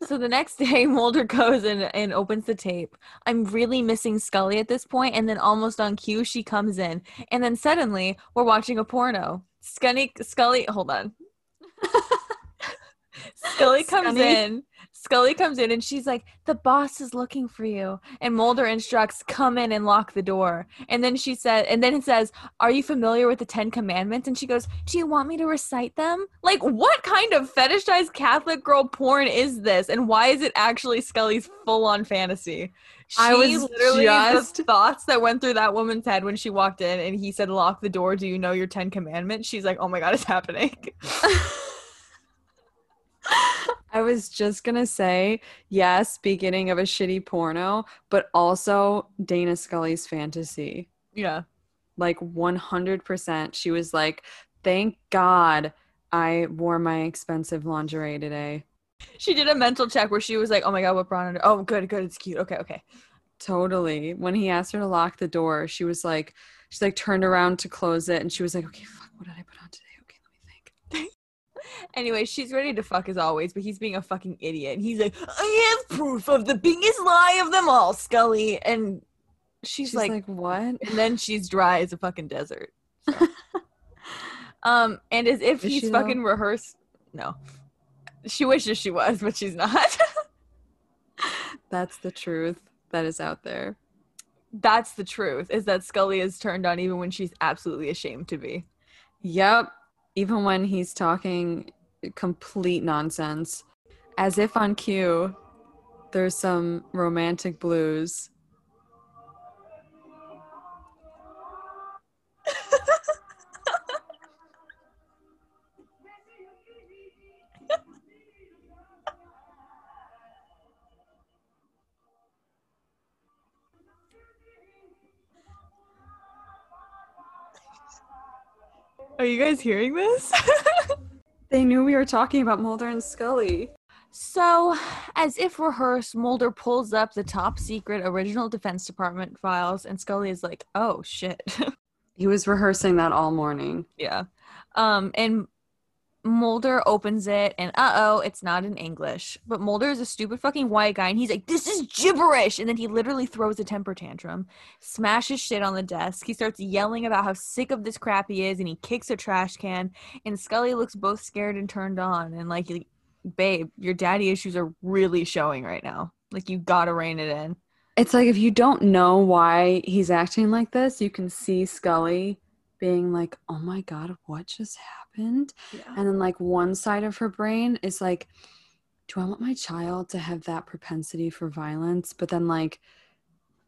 So the next day, Mulder goes and, and opens the tape. I'm really missing Scully at this point, and then almost on cue, she comes in, and then suddenly we're watching a porno. Scully, Scully, hold on. Scully comes Scunny. in. Scully comes in and she's like, "The boss is looking for you." And Mulder instructs, "Come in and lock the door." And then she said, and then it says, "Are you familiar with the Ten Commandments?" And she goes, "Do you want me to recite them?" Like, what kind of fetishized Catholic girl porn is this? And why is it actually Scully's full-on fantasy? She I was literally just- the thoughts that went through that woman's head when she walked in and he said, "Lock the door." Do you know your Ten Commandments? She's like, "Oh my god, it's happening." I was just gonna say, yes, beginning of a shitty porno, but also Dana Scully's fantasy. yeah. Like 100%. She was like, thank God I wore my expensive lingerie today. She did a mental check where she was like, "Oh my god, what bra under? Oh, good, good, it's cute. Okay, okay." Totally. When he asked her to lock the door, she was like, she like turned around to close it and she was like, okay, fuck, what did I put on today? Okay, let me think. Anyway, she's ready to fuck as always, but he's being a fucking idiot. And he's like, "I have proof of the biggest lie of them all, Scully." And she's, She's like, like, what? and then she's dry as a fucking desert. So. um, and as if Is he's she, though? fucking rehearsed. No, she wishes she was, but she's not. That's the truth that is out there. That's the truth. Is that Scully is turned on even when she's absolutely ashamed to be. Yep. Even when he's talking complete nonsense. As if on cue, there's some romantic blues. Are you guys hearing this? They knew we were talking about Mulder and Scully. So, as if rehearsed, Mulder pulls up the top secret original Defense Department files, and Scully is like, "Oh shit." He was rehearsing that all morning. yeah. Um, and Mulder opens it, and uh oh, it's not in English. But Mulder is a stupid fucking white guy, and he's like, "This is gibberish!" And then he literally throws a temper tantrum, smashes shit on the desk. He starts yelling about how sick of this crap he is, and he kicks a trash can. And Scully looks both scared and turned on, and like, babe, your daddy issues are really showing right now. Like, you gotta rein it in. It's like if you don't know why he's acting like this, you can see Scully being like, oh my God, what just happened? And then, like, one side of her brain is like, do I want my child to have that propensity for violence? But then, like,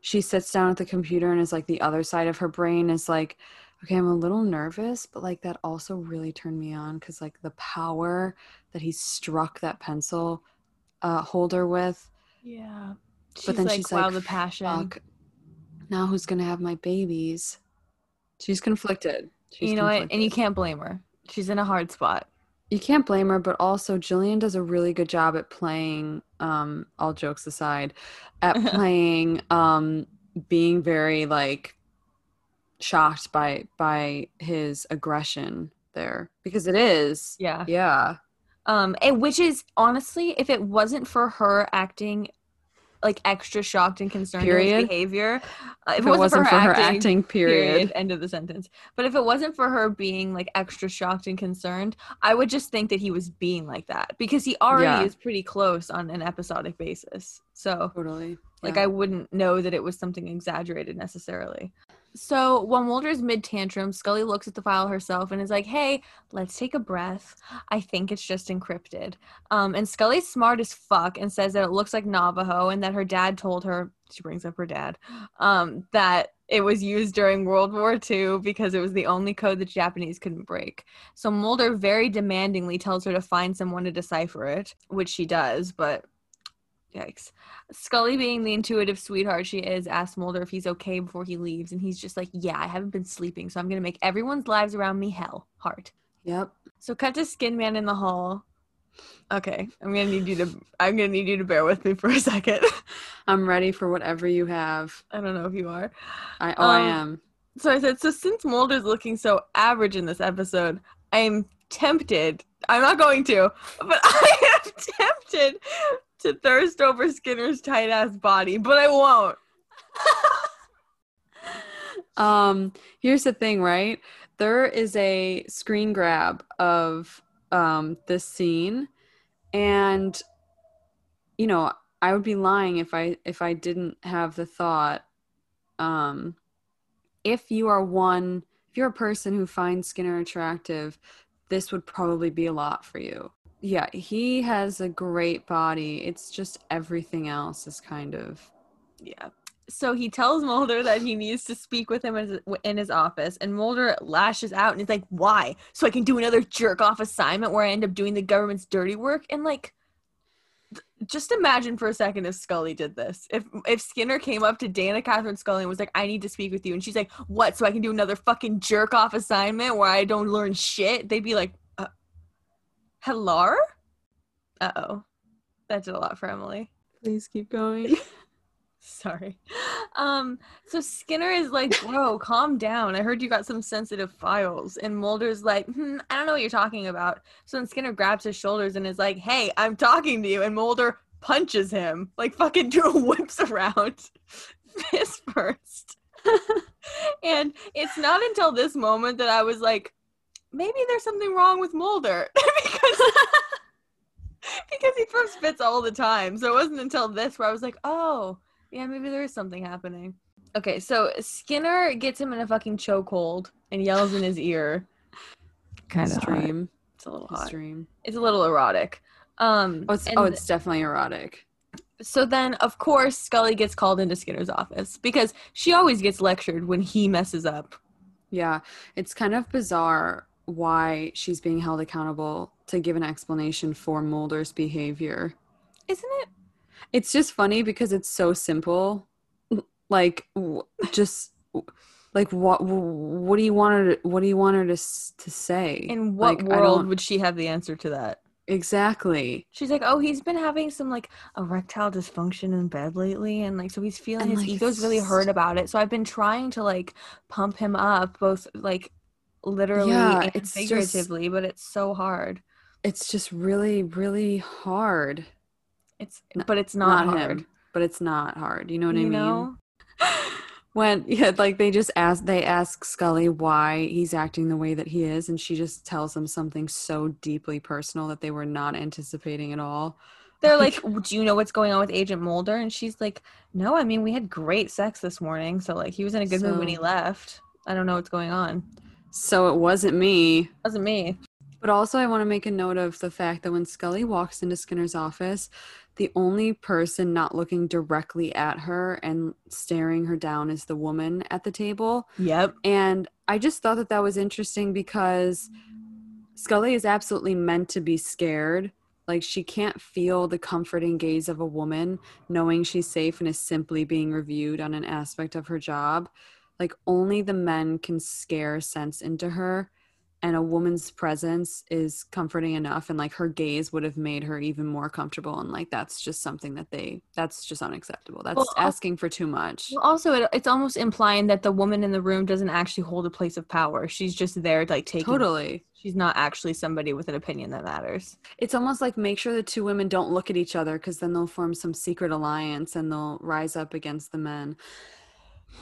she sits down at the computer and is like, the other side of her brain is like, okay, I'm a little nervous, but like, that also really turned me on because, like, the power that he struck that pencil uh, holder with. Yeah. She's But then like, she's wow, like, the passion. Fuck. Now who's gonna have my babies? She's conflicted. She's you know what? And you can't blame her. She's in a hard spot. you can't blame her, but also Gillian does a really good job at playing. Um, all jokes aside, at playing, um, being very like shocked by by his aggression there because it is. Yeah. Yeah. Um, and which is honestly, if it wasn't for her acting like extra shocked and concerned at his behavior, uh, If it wasn't for her acting, period. period. End of the sentence. But if it wasn't for her being like extra shocked and concerned, I would just think that he was being like that because he already Yeah. is pretty close on an episodic basis. So Totally. Like Yeah. I wouldn't know that it was something exaggerated necessarily. So while Mulder's mid tantrum, Scully looks at the file herself and is like, "Hey, let's take a breath. I think it's just encrypted." Um, and Scully's smart as fuck and says that it looks like Navajo and that her dad told her. She brings up her dad um, that it was used during World War II because it was the only code the Japanese couldn't break. So Mulder very demandingly tells her to find someone to decipher it, which she does, but yikes. Scully, being the intuitive sweetheart she is, asks Mulder if he's okay before he leaves, and he's just like, "Yeah, I haven't been sleeping, so I'm gonna make everyone's lives around me hell." Heart. Yep. So cut to Skin Man in the hall. Okay, I'm gonna need you to. I'm gonna need you to bear with me for a second. I'm ready for whatever you have. I don't know if you are. I oh I Um, am. So I said, so since Mulder's looking so average in this episode, I'm tempted. I'm not going to, but I am tempted to thirst over Skinner's tight ass body, but I won't. Um, here's the thing, right? There is a screen grab of um this scene, and you know, I would be lying if I if I didn't have the thought. Um, if you are one, if you're a person who finds Skinner attractive, this would probably be a lot for you. Yeah, he has a great body. It's just everything else is kind of Yeah. So he tells Mulder that he needs to speak with him in his, office, and Mulder lashes out and he's like, "Why? So I can do another jerk off assignment where I end up doing the government's dirty work?" And like, just imagine for a second if Scully did this. If if Skinner came up to Dana Catherine Scully and was like, "I need to speak with you," and she's like, "What? So I can do another fucking jerk off assignment where I don't learn shit?" They'd be like, "Hello." Uh oh, that did a lot for Emilie. Please keep going. Sorry. Um, so Skinner is like, bro, calm down. I heard you got some sensitive files. And Mulder's like, hmm, I don't know what you're talking about. So then Skinner grabs his shoulders and is like, hey, I'm talking to you. And Mulder punches him, like fucking do whips around fist first. and it's not until this moment that I was like, maybe there's something wrong with Mulder. because because he throws fits all the time. So it wasn't until this where I was like, oh, yeah, maybe there is something happening. Okay, so Skinner gets him in a fucking chokehold and yells in his ear. Kind of extreme. It's a little hot. Extreme. It's a little erotic. Um, Oh, it's, oh, it's definitely erotic. so then, of course, Scully gets called into Skinner's office because she always gets lectured when he messes up. Yeah, it's kind of bizarre why she's being held accountable to give an explanation for Mulder's behavior. Isn't it? It's just funny because it's so simple. Like, just like what? What do you want her? To, what do you want her to to say? In what Like, world would she have the answer to that? exactly? She's like, oh, he's been having some like erectile dysfunction in bed lately, and like, so he's feeling And, his like, ego's really hurt about it. So I've been trying to like pump him up, both like literally Yeah, and it's just- figuratively, but it's so hard. It's just really, really hard. It's but it's not, Not hard. him, but it's not hard. You know what I you mean? know? when yeah like they just ask they ask scully why he's acting the way that he is and she just tells them something so deeply personal that they were not anticipating at all They're like, do you know what's going on with Agent Mulder? And she's like, no, I mean, we had great sex this morning. So, like, he was in a good mood when he left. I don't know what's going on. So it wasn't me It wasn't me. but also i want to make a note of the fact that when scully walks into skinner's office the only person not looking directly at her and staring her down is the woman at the table Yep. And I just thought that that was interesting because Scully is absolutely meant to be scared. Like she can't feel the comforting gaze of a woman knowing she's safe and is simply being reviewed on an aspect of her job. Like only the men can scare sense into her and a woman's presence is comforting enough and like her gaze would have made her even more comfortable and like that's just something that they that's just unacceptable. That's Well, asking for too much. Well, also, it, it's almost implying that the woman in the room doesn't actually hold a place of power. She's just there, like, taking. Totally. She's not actually somebody with an opinion that matters. It's almost like make sure the two women don't look at each other because then they'll form some secret alliance and they'll rise up against the men.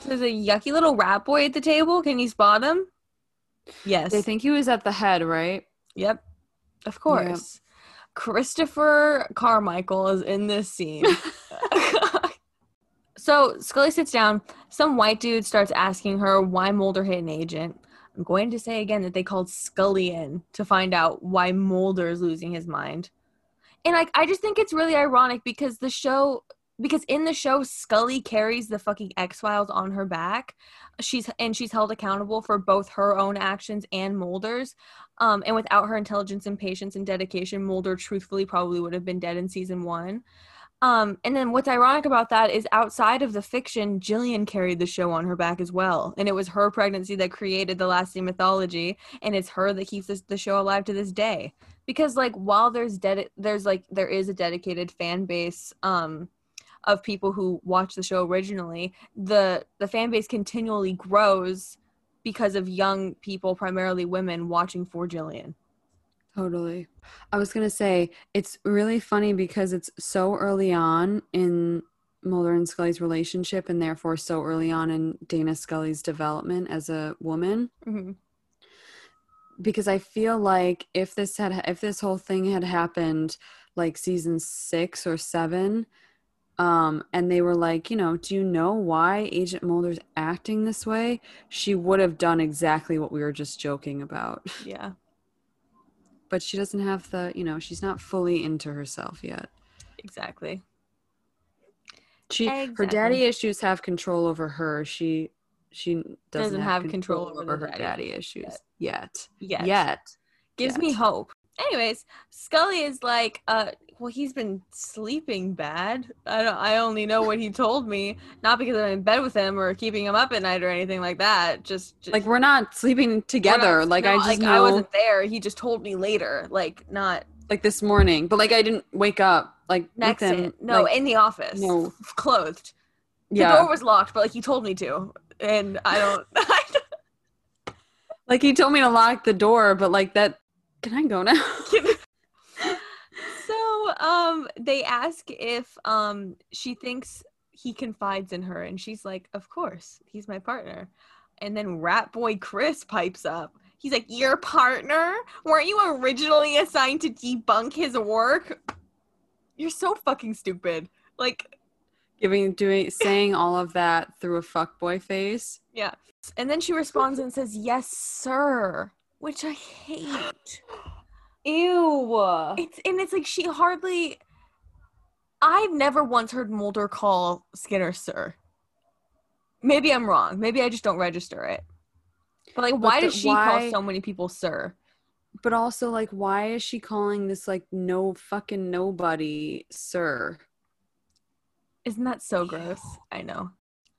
There's a yucky little rat boy at the table. Can you spot him? Yes. They think he was at the head, right? Yep. Of course. Christopher Carmichael is in this scene. so Scully sits down. Some white dude starts asking her why Mulder hit an agent. I'm going to say again that they called Scully in to find out why Mulder is losing his mind. And like I just think it's really ironic because the show because in the show Scully carries the fucking X-Files on her back. She's and she's held accountable for both her own actions and Mulder's. Um, and without her intelligence and patience and dedication, Mulder truthfully probably would have been dead in season one. Um, and then what's ironic about that is outside of the fiction, Gillian carried the show on her back as well. And it was her pregnancy that created the lasting mythology, and it's her that keeps this, the show alive to this day. Because like while there's dedi- there's like there is a dedicated fan base um of people who watched the show originally, the the fan base continually grows because of young people, primarily women, watching for Gillian. Totally. I was going to say it's really funny because it's so early on in Mulder and Scully's relationship and therefore so early on in Dana Scully's development as a woman Mm-hmm. because I feel like if this had if this whole thing had happened like season 6 or 7 um and they were like, you know, do you know why Agent Mulder's acting this way? She would have done exactly what we were just joking about. Yeah. But she doesn't have the, you know, she's not fully into herself yet. Exactly. She her daddy issues have control over her. She she doesn't, Doesn't have, have control, control over over her daddy, daddy issues yet. yet. Yet. Yet. gives me hope. Anyways, Scully is like, uh, well, he's been sleeping bad. I don't. I only know what he told me, not because I'm in bed with him or keeping him up at night or anything like that. Just, just Like we're not sleeping we're not- together. like I just like know I wasn't there. He just told me later. Like not like this morning, but like I didn't wake up like next. him. no, like, in the office. no. clothed. The yeah. door was locked, but like he told me to, and I don't Like he told me to lock the door, but like that. Can I go now? so um they ask if um she thinks he confides in her and she's like of course he's my partner. And then rat boy chris pipes up. He's like your partner? Weren't you originally assigned to debunk his work? You're so fucking stupid. Like Giving, doing, saying all of that through a fuckboy face. yeah. And then she responds and says yes sir which i hate Ew. It's and it's like she hardly. I've never once heard Mulder call Skinner sir. Maybe I'm wrong. Maybe I just don't register it. But like, why the- does she why- call so many people sir? But also, like, why is she calling this like no fucking nobody, sir? Isn't that so gross? I know.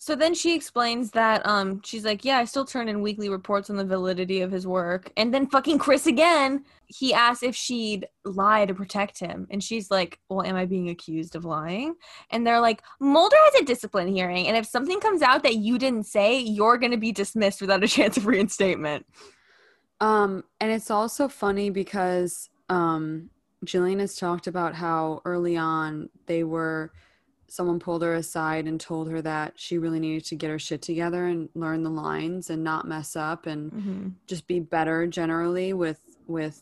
So then she explains that um she's like, yeah, I still turn in weekly reports on the validity of his work. And then fucking Chris again, he asks if she'd lie to protect him. And she's like, Well, am I being accused of lying? And they're like, Mulder has a discipline hearing, and if something comes out that you didn't say, you're gonna be dismissed without a chance of reinstatement. Um, and it's also funny because um, Gillian has talked about how early on they were, someone pulled her aside and told her that she really needed to get her shit together and learn the lines and not mess up and Mm-hmm. just be better generally with with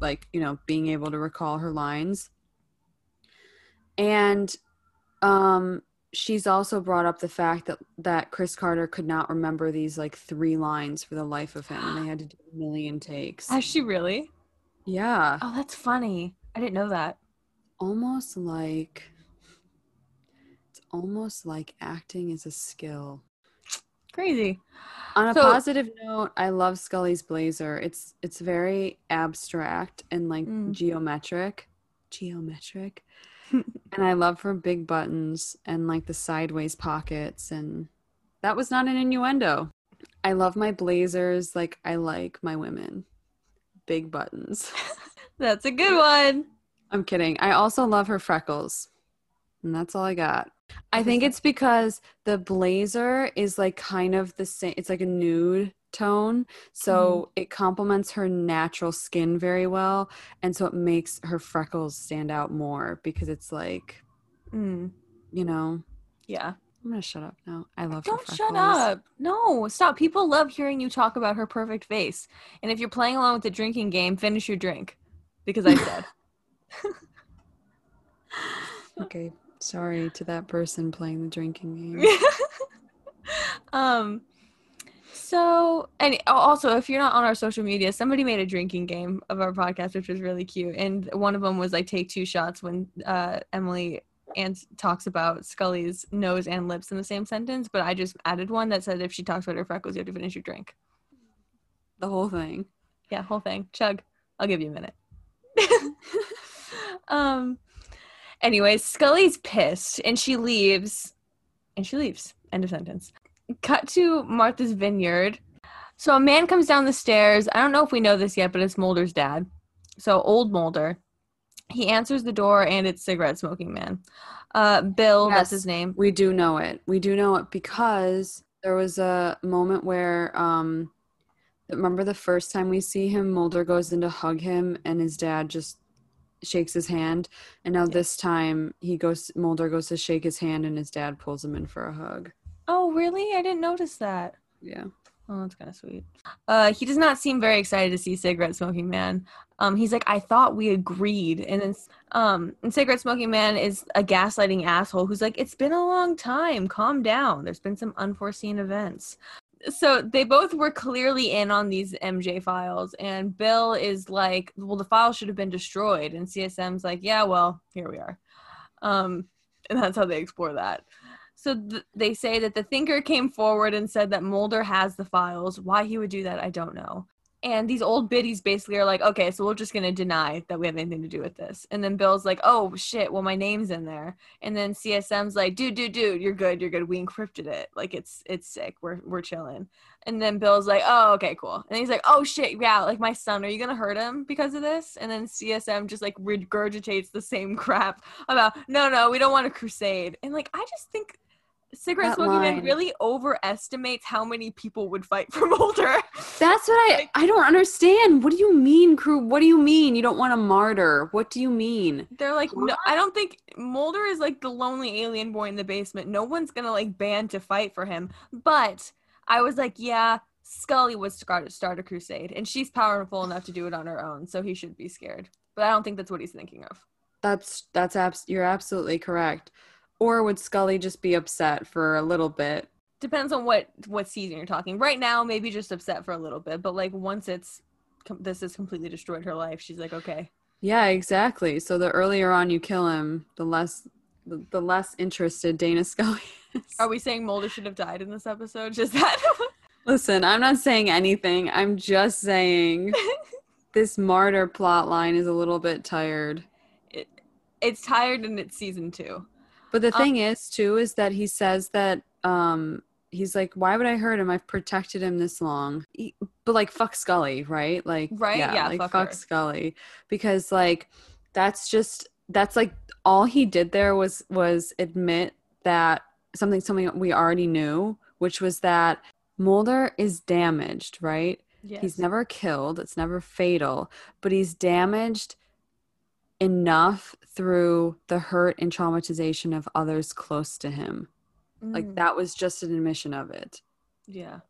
like you know being able to recall her lines and um she's also brought up the fact that that chris carter could not remember these like three lines for the life of him and they had to do a million takes Has she really? yeah Oh, that's funny. I didn't know that. almost like almost like acting is a skill Crazy. On a So- positive note, I love Scully's blazer. It's it's very abstract and like Mm. geometric. Geometric. and I love her big buttons and like the sideways pockets and that was not an innuendo. I love my blazers like I like my women. Big buttons. That's a good one. I'm kidding. I also love her freckles. And that's all I got. I think it's because the blazer is like kind of the same it's like a nude tone. So it complements her natural skin very well. And so it makes her freckles stand out more because it's like, Mm, you know, yeah. I'm gonna shut up now. I love Don't shut up. No, stop. People love hearing you talk about her perfect face. And if you're playing along with the drinking game, finish your drink. Because I said. Okay. Sorry to that person playing the drinking game. um so and also if you're not on our social media somebody made a drinking game of our podcast which was really cute and one of them was like take two shots when uh emilie and talks about scully's nose and lips in the same sentence but i just added one that said if she talks about her freckles you have to finish your drink The whole thing. yeah whole thing chug i'll give you a minute um anyways scully's pissed and she leaves and she leaves. End of sentence. Cut to martha's vineyard. So a man comes down the stairs. I don't know if we know this yet but it's mulder's dad. So old mulder. He answers the door and it's cigarette smoking man. Uh bill that's his name. We do know it. We do know it because there was a moment where um remember the first time we see him, Mulder goes in to hug him and his dad just shakes his hand. And now this time he goes Mulder goes to shake his hand and his dad pulls him in for a hug. oh really i didn't notice that Yeah. Oh, that's kind of sweet. Uh, he does not seem very excited to see cigarette smoking man. Um, he's like, I thought we agreed, and then um, and cigarette smoking man is a gaslighting asshole who's like, it's been a long time. Calm down. There's been some unforeseen events. So they both were clearly in on these MJ files, and Bill is like, well, the file should have been destroyed, and CSM's like, yeah, well, here we are. Um, and that's how they explore that. So th- they say that the thinker came forward and said that Mulder has the files. Why he would do that, I don't know. And these old biddies basically are like, okay, so we're just gonna deny that we have anything to do with this. And then Bill's like, oh shit, well my name's in there. And then CSM's like, dude, dude, dude, you're good, you're good. We encrypted it. Like it's it's sick. We're we're chilling. And then Bill's like, oh okay, cool. And he's like, oh shit, yeah, like my son, are you gonna hurt him because of this? And then CSM just like regurgitates the same crap about, no, no, we don't want a crusade. And like I just think Cigarette That Smoking Man really overestimates how many people would fight for Mulder. That's what I I don't understand. What do you mean, crew? What do you mean you don't want a martyr? What do you mean? They're like, no, I don't think Mulder is like the lonely alien boy in the basement. No one's gonna like band to fight for him. But I was like, yeah, Scully would start start a crusade, and she's powerful enough to do it on her own, so he should be scared. But I don't think that's what he's thinking of. That's that's abs- you're absolutely correct. Or would Scully just be upset for a little bit? Depends on what what season you're talking. Right now, maybe just upset for a little bit, but like once it's this has completely destroyed her life, she's like, okay, Yeah, exactly. So the earlier on you kill him, the less the, the less interested Dana Scully is. are we saying Mulder should have died in this episode? Just that. Listen, I'm not saying anything. I'm just saying this martyr plot line is a little bit tired. It, it's tired and it's season two. But the Um, thing is, too, is that he says that um he's like, why would I hurt him? I've protected him this long. He- but like, fuck Scully, right? Like, Right? Yeah, like fuck fuck. Scully, because like that's just that's like all he did there was was admit that something something we already knew, which was that Mulder is damaged, right? Yes. He's never killed. It's never fatal, but he's damaged enough through the hurt and traumatization of others close to him. Like Mm, that was just an admission of it. Yeah,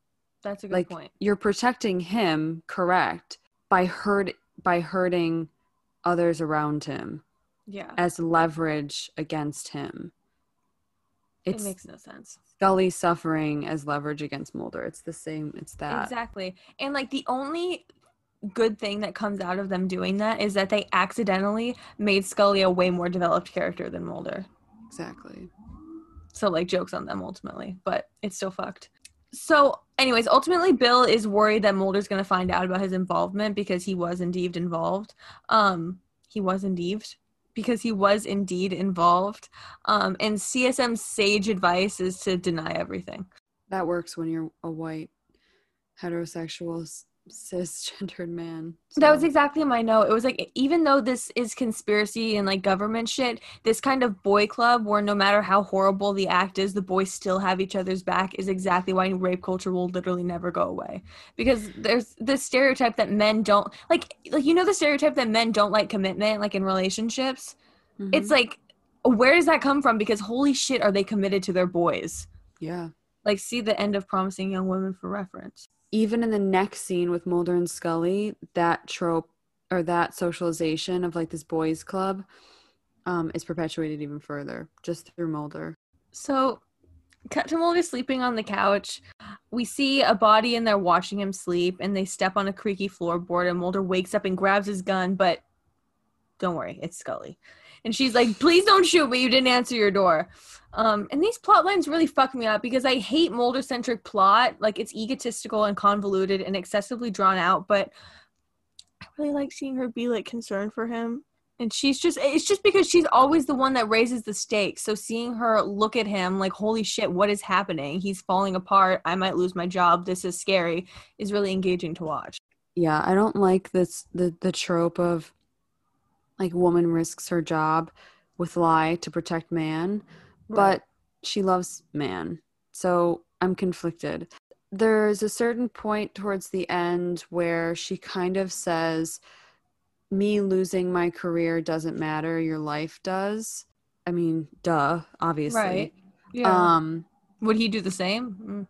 that's a good Like point. you're protecting him, correct, by hurt by hurting others around him Yeah, as leverage against him. it makes no sense. Scully suffering as leverage against Mulder. It's the same. It's that. Exactly. And like the only good thing that comes out of them doing that is that they accidentally made Scully a way more developed character than Mulder. Exactly. So like jokes on them ultimately, but it's still fucked. So, anyways, ultimately Bill is worried that Mulder's gonna find out about his involvement because he was indeed involved. Um, he was indeed because he was indeed involved. Um, and CSM's sage advice is to deny everything. That works when you're a white, heterosexual, cisgendered man. That was exactly my note. It was like even though this is conspiracy and like government shit, this kind of boy club where no matter how horrible the act is, the boys still have each other's back is exactly why rape culture will literally never go away. Because there's this stereotype that men don't like like you know the stereotype that men don't like commitment like in relationships. Mhm. It's like where does that come from? Because holy shit are they committed to their boys? yeah. Like see the end of promising young women for reference. Even in the next scene with Mulder and Scully, that trope or that socialization of like this boys' club um, is perpetuated even further just through Mulder. So, cut to Mulder sleeping on the couch. We see a body in there watching him sleep, and they step on a creaky floorboard, and Mulder wakes up and grabs his gun, but don't worry, it's Scully. And she's like, please don't shoot me, you didn't answer your door. Um, and these plot lines really fuck me up because I hate Mulder centric plot. Like, it's egotistical and convoluted and excessively drawn out, but I really like seeing her be like concerned for him. And she's just it's just because she's always the one that raises the stakes. So seeing her look at him like holy shit what is happening? He's falling apart. I might lose my job. This is scary is really engaging to watch. Yeah, I don't like this the the trope of like woman risks her job with lie to protect man, but she loves man. So I'm conflicted. There's a certain point towards the end where she kind of says, Me losing my career doesn't matter, your life does. I mean, duh, obviously. Right. yeah Um, would he do the same Mm.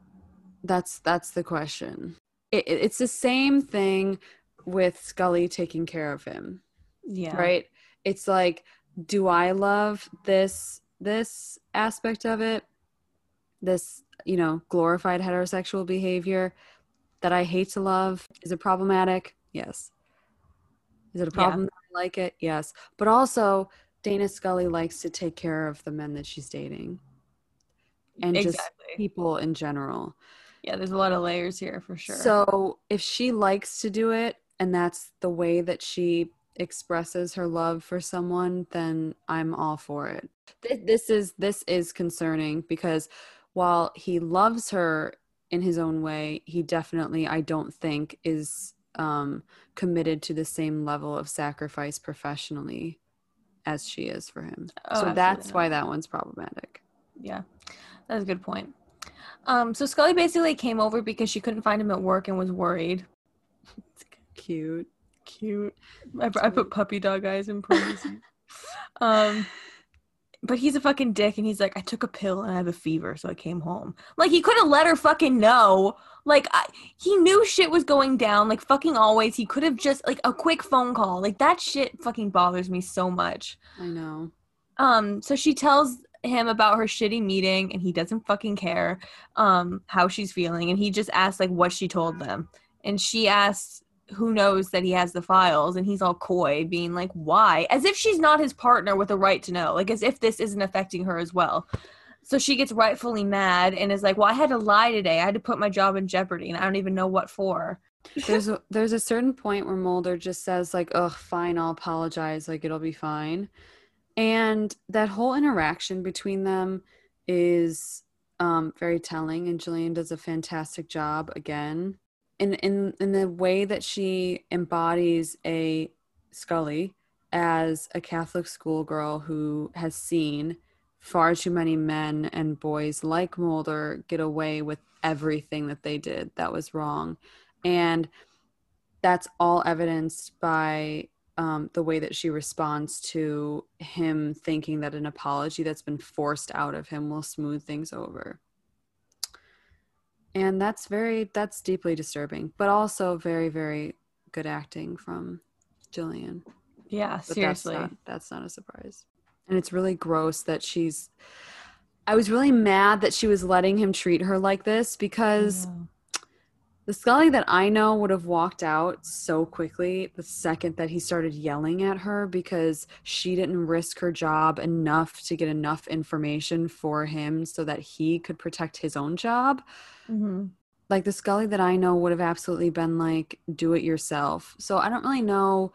that's that's the question. It- it's the same thing with Scully taking care of him. Yeah. right? It's like do i love this this aspect of it? This you know glorified heterosexual behavior that i hate to love? Is it problematic? Yes. Is it a Yeah. problem that i like it? Yes. But also Dana Scully likes to take care of the men that she's dating. And just people in general. Yeah, there's a lot of layers here for sure. So if she likes to do it and that's the way that she expresses her love for someone, then I'm all for it. This is this is concerning because while he loves her in his own way, he definitely I don't think is um committed to the same level of sacrifice professionally as she is for him. Oh, so that's not. why that one's problematic. Yeah, that's a good point. Um, so Scully basically came over because she couldn't find him at work and was worried. Cute. Cute. I, I put puppy dog eyes in parentheses. um, but he's a fucking dick, and he's like, I took a pill and I have a fever, so I came home. Like he could have let her fucking know. Like I, he knew shit was going down. Like fucking always, he could have just like a quick phone call. Like that shit fucking bothers me so much. I know. Um, so she tells him about her shitty meeting and he doesn't fucking care um how she's feeling and he just asks like what she told them. And she asks who knows that he has the files and he's all coy being like why? As if she's not his partner with a right to know like as if this isn't affecting her as well. So she gets rightfully mad and is like well i had to lie today. I had to put my job in jeopardy and i don't even know what for. There's a there's a certain point where Mulder just says like, "Ugh, fine, I'll apologize. Like it'll be fine." And that whole interaction between them is um, very telling, and Gillian does a fantastic job again in in in the way that she embodies a Scully as a Catholic schoolgirl who has seen far too many men and boys like Mulder get away with everything that they did that was wrong. And that's all evidenced by um, the way that she responds to him thinking that an apology that's been forced out of him will smooth things over and that's very that's deeply disturbing but also very very good acting from gillian. Yeah but seriously. that's not, that's not a surprise. And it's really gross that she's i was really mad that she was letting him treat her like this because. The Scully that I know would have walked out so quickly the second that he started yelling at her because she didn't risk her job enough to get enough information for him so that he could protect his own job. Mhm. Like the Scully that I know would have absolutely been like, do it yourself. So I don't really know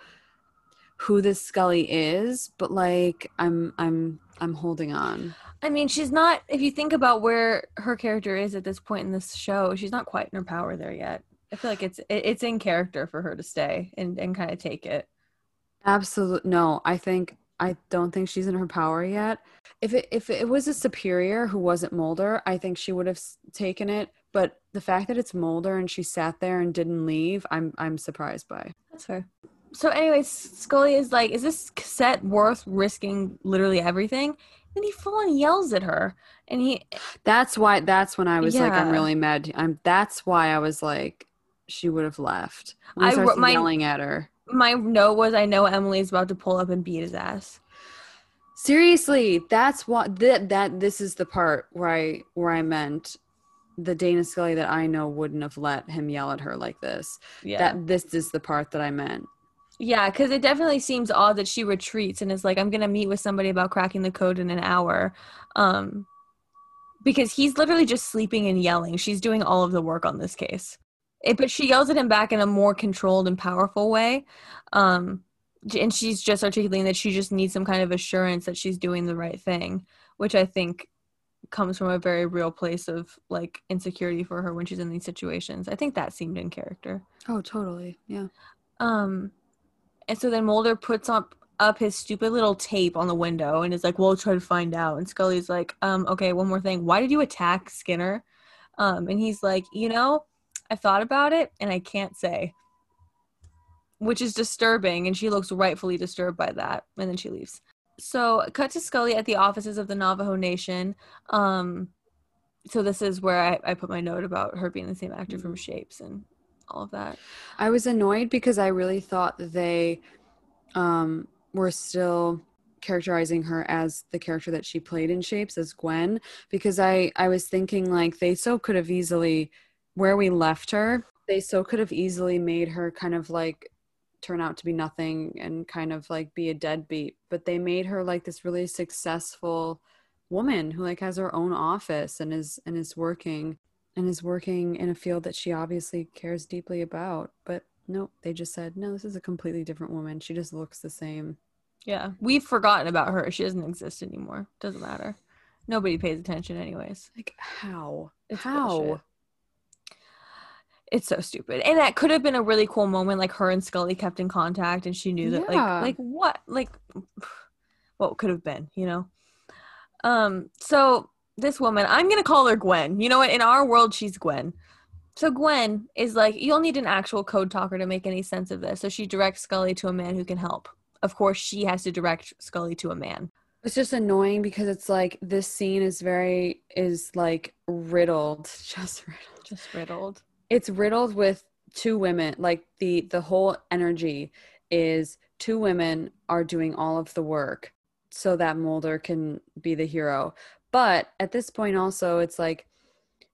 who this Scully is, but like I'm I'm I'm holding on. I mean, she's not. If you think about where her character is at this point in this show, she's not quite in her power there yet. I feel like it's it, it's in character for her to stay and and kind of take it. Absolutely no. I think I don't think she's in her power yet. If it if it was a superior who wasn't Mulder, I think she would have taken it. But the fact that it's Mulder and she sat there and didn't leave, I'm I'm surprised by. That's fair. So, anyways, Scully is like, "Is this cassette worth risking literally everything?" And he full on yells at her, and he That's why. That's when I was like, I'm really mad. I'm. That's why I was like, she would have left. When he I starts my- yelling at her. my note was, "I know Emilie's about to pull up and beat his ass." Seriously, that's what that that this is the part where I where I meant the Dana Scully that I know wouldn't have let him yell at her like this. Yeah, That this is the part that I meant. Yeah, because it definitely seems odd that she retreats and is like, "I'm gonna meet with somebody about cracking the code in an hour," um, because he's literally just sleeping and yelling. She's doing all of the work on this case, it, but she yells at him back in a more controlled and powerful way. Um, and she's just articulating that she just needs some kind of assurance that she's doing the right thing, which I think comes from a very real place of like insecurity for her when she's in these situations. I think that seemed in character. Oh, totally. Yeah. Um, and so then Mulder puts up up his stupid little tape on the window and is like, "We'll try to find out." And Scully's like, "Um, okay, one more thing. Why did you attack Skinner?" Um, and he's like, "You know, I thought about it and I can't say." Which is disturbing, and she looks rightfully disturbed by that. And then she leaves. So, cut to Scully at the offices of the Navajo Nation. Um, so this is where I, I put my note about her being the same actor from Shapes and all of that. I was annoyed because I really thought they um, were still characterizing her as the character that she played in Shapes as Gwen because I I was thinking like they so could have easily where we left her they so could have easily made her kind of like turn out to be nothing and kind of like be a deadbeat. But they made her like this really successful woman who like has her own office and is and is working and is working in a field that she obviously cares deeply about. But nope, they just said, no, this is a completely different woman. She just looks the same. Yeah. We've forgotten about her. She doesn't exist anymore. Doesn't matter. Nobody pays attention anyways. Like how? It's how? bullshit. It's so stupid. And that could have been a really cool moment like her and Scully kept in contact and she knew that Yeah. like like what like what could have been, you know. Um so this woman, I'm going to call her Gwen. You know what? In our world she's Gwen. So Gwen is like you'll need an actual code talker to make any sense of this. So she directs Scully to a man who can help. Of course, she has to direct Scully to a man. It's just annoying because it's like this scene is very is like riddled, just riddled. Just riddled. It's riddled with two women. Like the the whole energy is two women are doing all of the work so that Mulder can be the hero. But at this point also it's like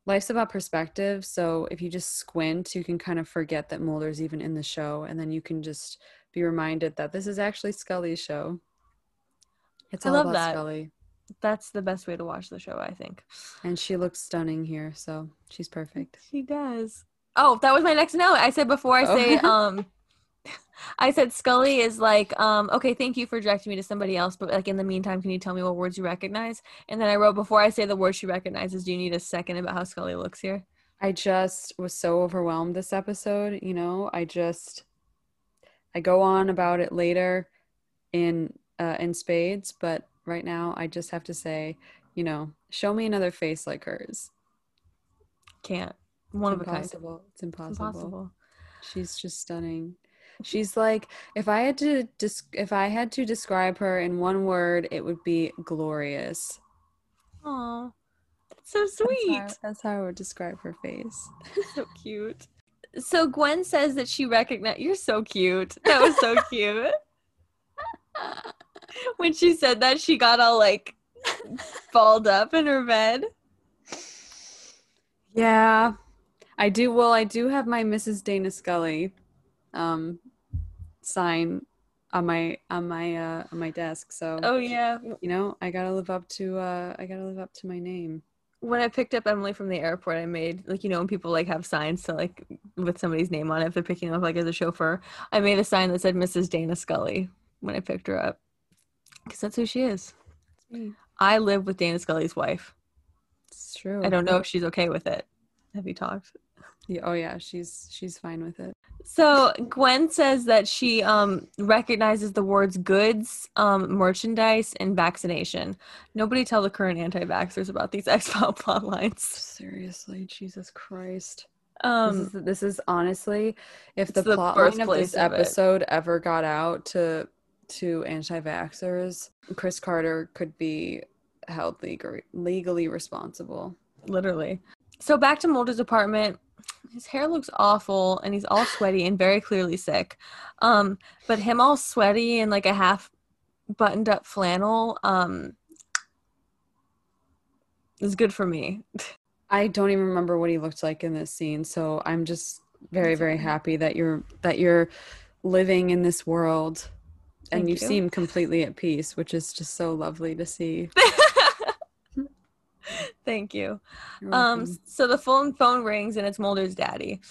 life's about perspective, so if you just squint, you can kind of forget that Mulder's even in the show and then you can just be reminded that this is actually Scully's show. It's I all love about that. Scully. That's the best way to watch the show, I think. And she looks stunning here, so she's perfect. She does. Oh, that was my next note. I said before I Oh. say um I said Scully is like, um, okay, thank you for directing me to somebody else, but like in the meantime, can you tell me what words you recognize? And then I wrote before I say the word she recognizes, do you need a second about how Scully looks here? I just was so overwhelmed this episode, you know. I just I go on about it later in uh in spades, but right now I just have to say, you know, show me another face like hers. Can't. One it's of a kind. impossible. It's It's impossible. impossible. She's just stunning. She's like if I had to dis- if I had to describe her in one word, it would be glorious. Oh, that's so That's sweet. how- That's how I would describe her face. so cute. So Gwen says that she recognized. You're so cute. That was so cute. when she said that, she got all like balled up in her bed. Yeah, I do. Well, I do have my Mrs. Dana Scully um, sign on my on my uh, on my desk. So Oh yeah. you know, I gotta live up to uh, I gotta live up to my name. When I picked up Emilie from the airport, I made like you know when people like have signs to like with somebody's name on it if they're picking them up like as a chauffeur. I made a sign that said Mrs. Dana Scully when I picked her up because that's who she is. I live with Dana Scully's wife. It's true. I don't know if she's okay with it. Have you talked? Yeah, oh yeah, she's she's fine with it. So Gwen says that she um, recognizes the words goods, um, merchandise, and vaccination. Nobody tell the current anti-vaxxers about these X-File plot lines. Seriously, Jesus Christ. Um, this, is, this is honestly, if the, the plot line of this of it. episode ever got out to to anti-vaxxers, Chris Carter could be held legally legally responsible. literally. So back to Mulder's apartment. His hair looks awful, and he's all sweaty and very clearly sick. Um, but him all sweaty and like a half buttoned up flannel um, is good for me. I don't even remember what he looked like in this scene, so I'm just very very happy that you're that you're living in this world and you, you. seem completely at peace, which is just so lovely to see. Thank you. Um, so the phone phone rings and it's Mulder's daddy.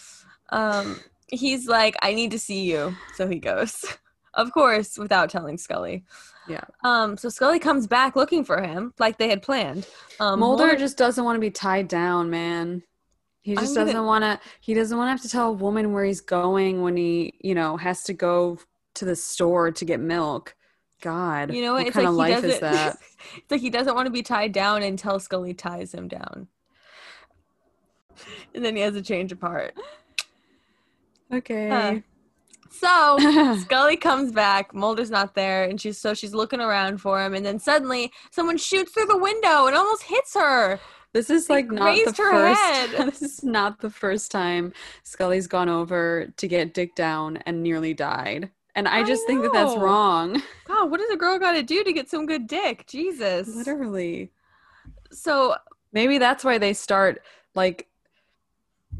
Um, he's like, "I need to see you," so he goes. Of course, without telling Scully. Yeah. Um, so Scully comes back looking for him, like they had planned. Um, Mulder just doesn't want to be tied down, man. He I'm just gonna- doesn't want to. He doesn't want to have to tell a woman where he's going when he, you know, has to go to the store to get milk. God, you know, what it's kind like of he life is doesn't. that? it's like he doesn't want to be tied down until Scully ties him down, and then he has a change of heart. Okay. Uh, So Scully comes back. Mulder's not there, and she's so she's looking around for him, and then suddenly someone shoots through the window and almost hits her. this is like not the her first. head. this is not the first time Scully's gone over to get Dick down and nearly died. And I I just think that that's wrong. God, what does a girl got to do to get some good dick? Jesus. Literally. So Maybe that's why they start like,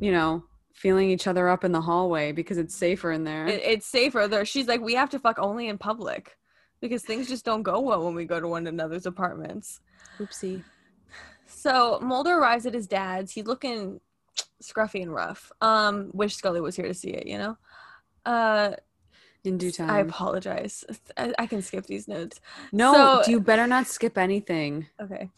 you know, feeling each other up in the hallway because it's safer in there. It, it's safer there. She's like, we have to fuck only in public because things just don't go well when we go to one another's apartments. Oopsie. So Mulder arrives at his dad's. He's looking scruffy and rough. Um, wish Scully was here to see it. You know. Uh, In due time. I apologize. I, I can skip these notes. no, so- you better not skip anything. Okay.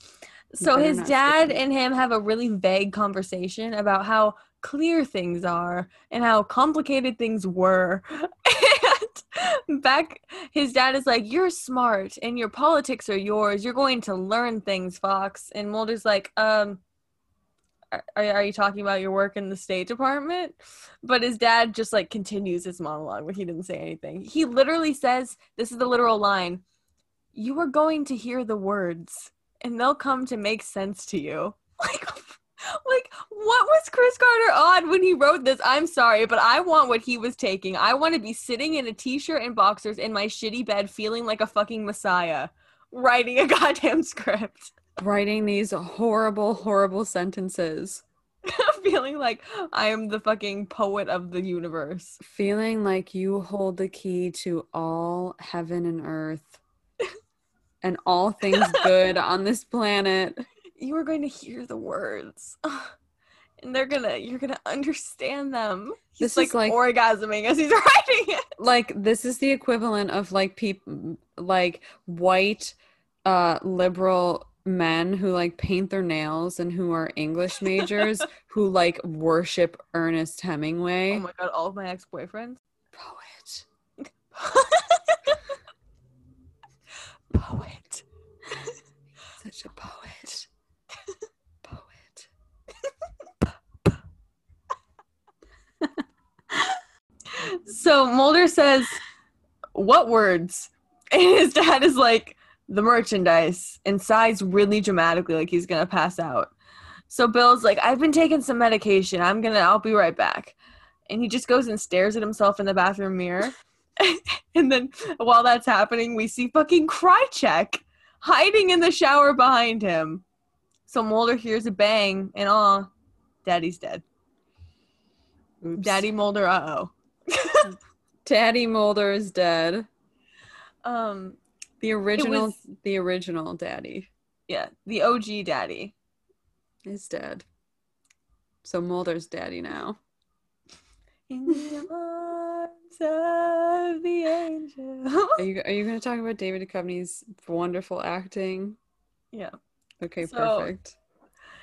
So his dad and him have a really vague conversation about how clear things are and how complicated things were. and back his dad is like, You're smart and your politics are yours. You're going to learn things, Fox. And Mulder's like, um are, are you talking about your work in the State Department? But his dad just like continues his monologue, but he didn't say anything. He literally says, This is the literal line You are going to hear the words and they'll come to make sense to you. Like, like what was Chris Carter on when he wrote this? I'm sorry, but I want what he was taking. I want to be sitting in a t-shirt and boxers in my shitty bed, feeling like a fucking messiah, writing a goddamn script, Writing these horrible, horrible sentences. feeling like I am the fucking poet of the universe. Feeling like you hold the key to all heaven and earth and all things good on this planet. You are going to hear the words. And they're gonna, you're gonna understand them. He's This like, is like- orgasming as he's writing it. like this is the equivalent of like people like white uh liberal men who like paint their nails and who are english majors who like worship ernest hemingway Oh my god, all of my ex-boyfriends. poet Poet. such a poet poet So Mulder says, What words? And his dad is like, The merchandise, and sighs really dramatically, like he's gonna pass out. So Bill's like, I've been taking some medication. I'm gonna, I'll be right back. And he just goes and stares at himself in the bathroom mirror. and then while that's happening, we see fucking Krychek hiding in the shower behind him. So Mulder hears a bang and oh, Daddy's dead. Oops. Daddy Mulder, uh oh. daddy mulder is dead Um, the original was- the original daddy yeah, the OG daddy. is dead so mulder's daddy now In the arms of the angel. are you are you going to talk about david Duchovny's wonderful acting yeah. okay So- perfect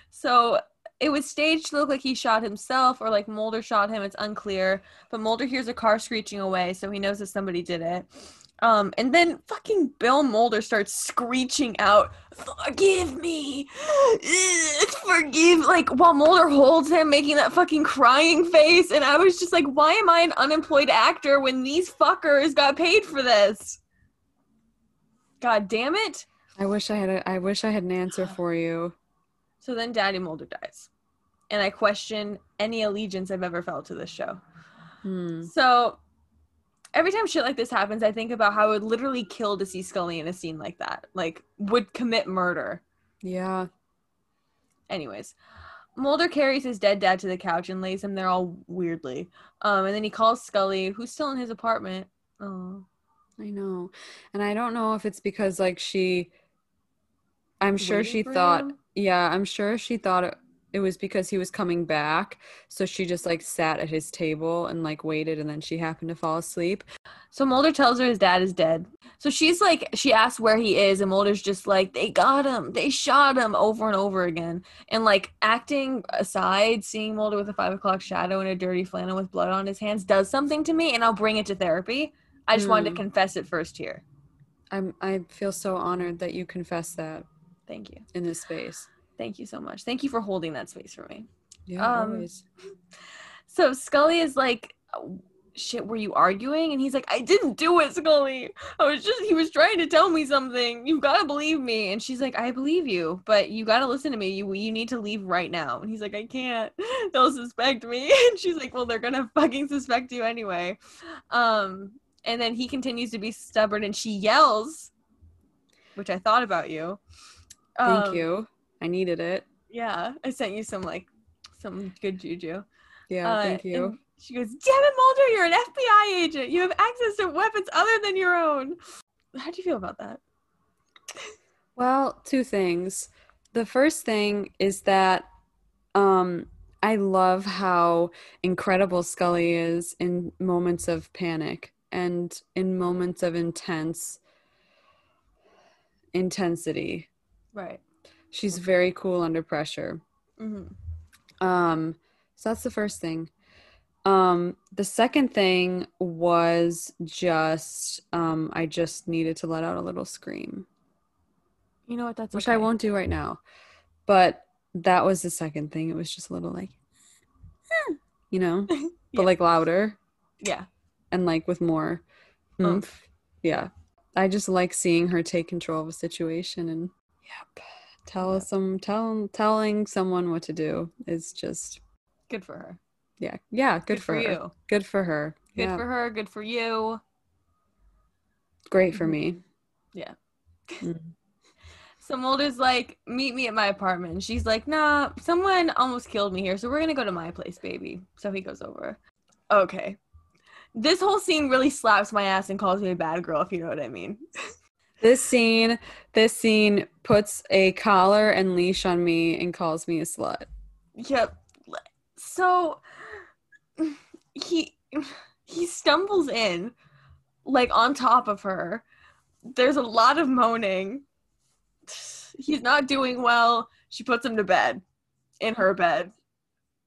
So it was staged to look like he shot himself or like Mulder shot him. It's unclear. But Mulder hears a car screeching away, so he knows that somebody did it. Um, and then fucking Bill Mulder starts screeching out, "Forgive me, forgive!" Like while Mulder holds him, making that fucking crying face, and I was just like, "Why am I an unemployed actor when these fuckers got paid for this?" God damn it! I wish I had a I wish I had an answer for you. So then Daddy Mulder dies. And I question any allegiance I've ever felt to this show. Hmm. So every time shit like this happens, I think about how I would literally kill to see Scully in a scene like that. Like, would commit murder. Yeah. Anyways, Mulder carries his dead dad to the couch and lays him there all weirdly. Um, and then he calls Scully, who's still in his apartment. Oh, I know. And I don't know if it's because like she I'm sure Waiting she thought him? yeah, I'm sure she thought it, it was because he was coming back. So she just like sat at his table and like waited and then she happened to fall asleep. So Mulder tells her his dad is dead. So she's like, she asks where he is, and Mulder's just like, they got him, they shot him over and over again. And like acting aside, seeing Mulder with a five o'clock shadow and a dirty flannel with blood on his hands does something to me, and I'll bring it to therapy. I just wanted to Hmm. confess it first here. I'm I feel so honored that you confess that Thank you. in this space. Thank you so much. Thank you for holding that space for me. Yeah, Um, always. So Scully is like, "Oh, shit, were you arguing? And he's like, I didn't do it, Scully. I was just, he was trying to tell me something. You gotta believe me. And she's like, I believe you, but you gotta listen to me. You, you need to leave right now. And he's like, I can't. They'll suspect me. And she's like, well, they're gonna fucking suspect you anyway. Um, and then he continues to be stubborn and she yells, which I thought about you. Thank Um, you. I needed it. yeah, I sent you some like some good juju. Yeah, Uh, thank you. She goes, "Damn it, Mulder! You're an FBI agent. You have access to weapons other than your own." How do you feel about that? Well, two things. The first thing is that um I love how incredible Scully is in moments of panic and in moments of intense intensity. Right. She's very cool under pressure. Mm-hmm. Um, so that's the first thing. Um, the second thing was just um, I just needed to let out a little scream, You know what? That's which okay. I won't do right now. But that was the second thing. It was just a little like, you know, but Yeah. like louder Yeah. and like with more oomph. Yeah, I just like seeing her take control of a situation and yep, tell Yep. some tell telling someone what to do is just Good for her. yeah yeah good, for, her. you. Good for her. Good yeah. for her. Good for you. Great for Mhm. me. Yeah. Mm. So Mulder's like, meet me at my apartment. And she's like, nah, someone almost killed me here, so we're gonna go to my place, baby. So he goes over. Okay. This whole scene really slaps my ass and calls me a bad girl, if you know what I mean. This scene, this scene puts a collar and leash on me and calls me a slut. Yep. So he he stumbles in like on top of her. There's a lot of moaning. He's not doing well. She puts him to bed in her bed.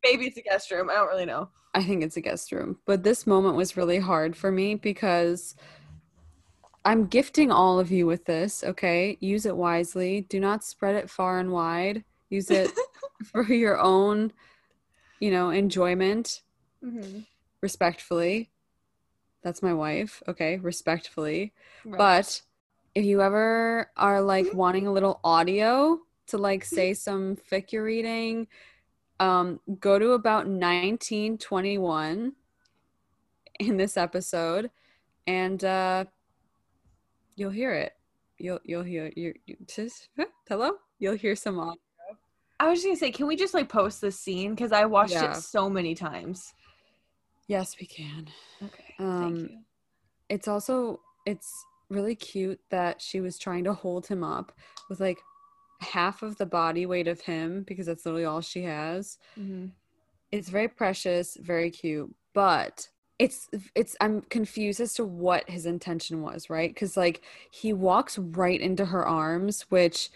Maybe it's a guest room. I don't really know. I think it's a guest room. But this moment was really hard for me because I'm gifting all of you with this, okay? Use it wisely. Do not spread it far and wide. Use it for your own, you know, enjoyment, Mm-hmm. respectfully. That's my wife, okay? Respectfully. Right. But if you ever are like wanting a little audio to like say some fic you're reading, um, go to about 1921 in this episode and uh you'll hear it. You'll you'll hear you you- just hello? You'll hear some audio. I was just gonna say, can we just like post this scene? Because I watched Yeah. it so many times. Yes, we can. Okay. Um, thank you. it's also it's really cute that she was trying to hold him up with like half of the body weight of him because that's literally all she has hmm it's very precious very cute but it's it's i'm confused as to what his intention was right? Because like he walks right into her arms which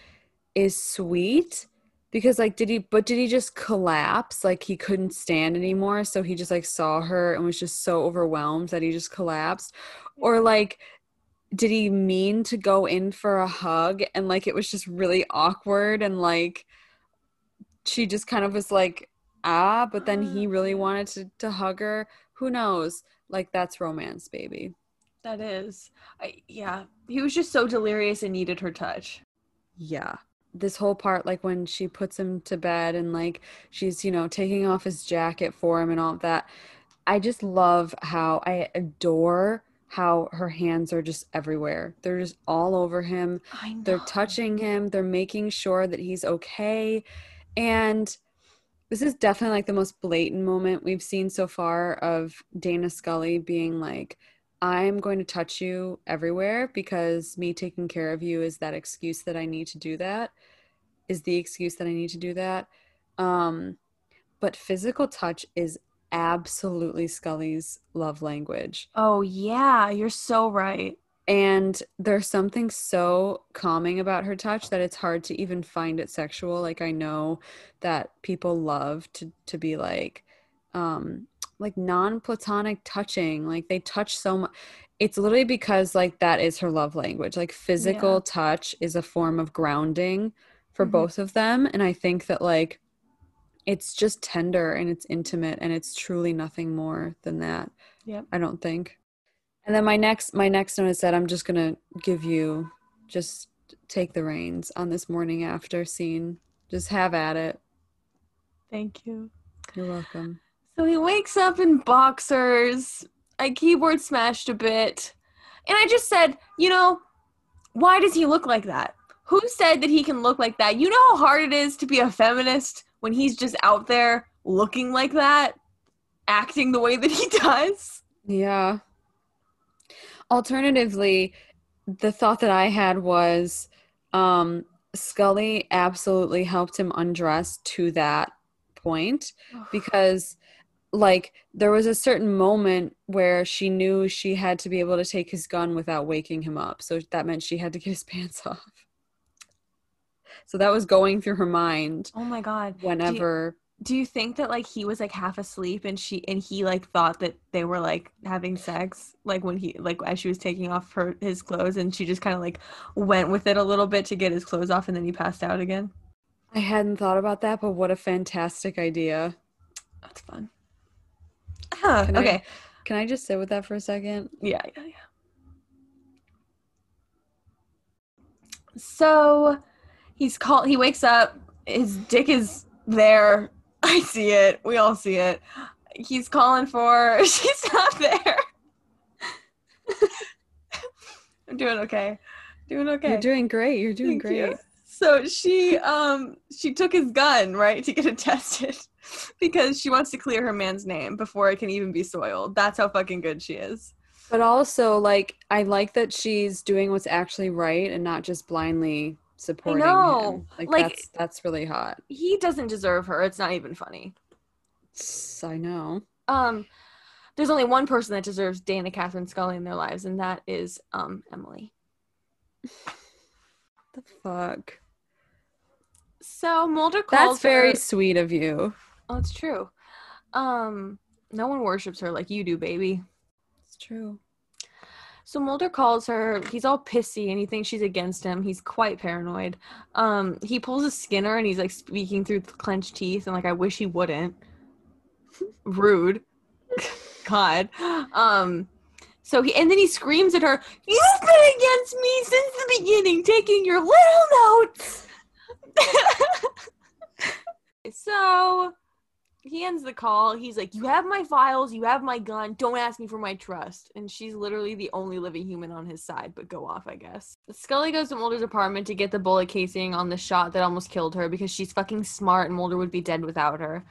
is sweet because like did he but did he just collapse? Like he couldn't stand anymore so he just like saw her and was just so overwhelmed that he just collapsed? Or like did he mean to go in for a hug and like it was just really awkward and like she just kind of was like ah but then he really wanted to, to hug her who knows like that's romance baby That is. I yeah. He was just so delirious and needed her touch. yeah this whole part like when she puts him to bed and like she's you know taking off his jacket for him and all of that i just love how i adore how her hands are just everywhere they're just all over him I know. they're touching him they're making sure that he's okay and this is definitely like the most blatant moment we've seen so far of dana scully being like i'm going to touch you everywhere because me taking care of you is that excuse that i need to do that is the excuse that i need to do that um but physical touch is absolutely scully's love language Oh yeah, you're so right. And there's something so calming about her touch that it's hard to even find it sexual like i know that people love to to be like um like non-platonic touching like they touch so much it's literally because like that is her love language like physical Yeah. touch is a form of grounding for Mhm. both of them and i think that like it's just tender and it's intimate and it's truly nothing more than that Yep. i don't think and then my next my next note is that I'm just gonna give you just take the reins on this morning after scene. Just have at it. Thank you. You're welcome. So he wakes up in boxers. I keyboard smashed a bit. And I just said, you know, why does he look like that? Who said that he can look like that? You know how hard it is to be a feminist when he's just out there looking like that? acting the way that he does. Yeah. Alternatively, the thought that I had was um, Scully absolutely helped him undress to that point because like there was a certain moment where she knew she had to be able to take his gun without waking him up. So that meant she had to get his pants off. So that was going through her mind Oh my god. whenever Do you think that like he was like half asleep and she and he like thought that they were like having sex like when he like as she was taking off her his clothes and she just kind of like went with it a little bit to get his clothes off and then he passed out again? I hadn't thought about that, but what a fantastic idea. That's fun. Huh, Can I- okay. Can I just sit with that for a second? Yeah, yeah, yeah. So he's called he wakes up, his dick is there. I see it. We all see it. He's calling for she's not there. I'm doing okay. Doing okay. You're doing great. You're doing Thank great. you. So she um she took his gun, right, to get it tested because she wants to clear her man's name before it can even be soiled. That's how fucking good she is. But also, like, I like that she's doing what's actually right and not just blindly supporting him. Like, Like- that's that's really hot. He doesn't deserve her. It's not even funny. I know. Um there's only one person that deserves Dana Catherine Scully in their lives, and that is um Emilie. The fuck. So Mulder calls That's very her- sweet of you. Oh, it's true. Um, no one worships her like you do, baby. It's true. So Mulder calls her. He's all pissy and he thinks she's against him. He's quite paranoid. Um, he pulls a Skinner and he's like speaking through clenched teeth and like I wish he wouldn't. Rude. God. Um, so he and then he screams at her. You've been against me since the beginning, taking your little notes. so he ends the call. He's like, You have my files, you have my gun, don't ask me for my trust. And she's literally the only living human on his side, but go off, I guess. Scully goes to Mulder's apartment to get the bullet casing on the shot that almost killed her because she's fucking smart and Mulder would be dead without her.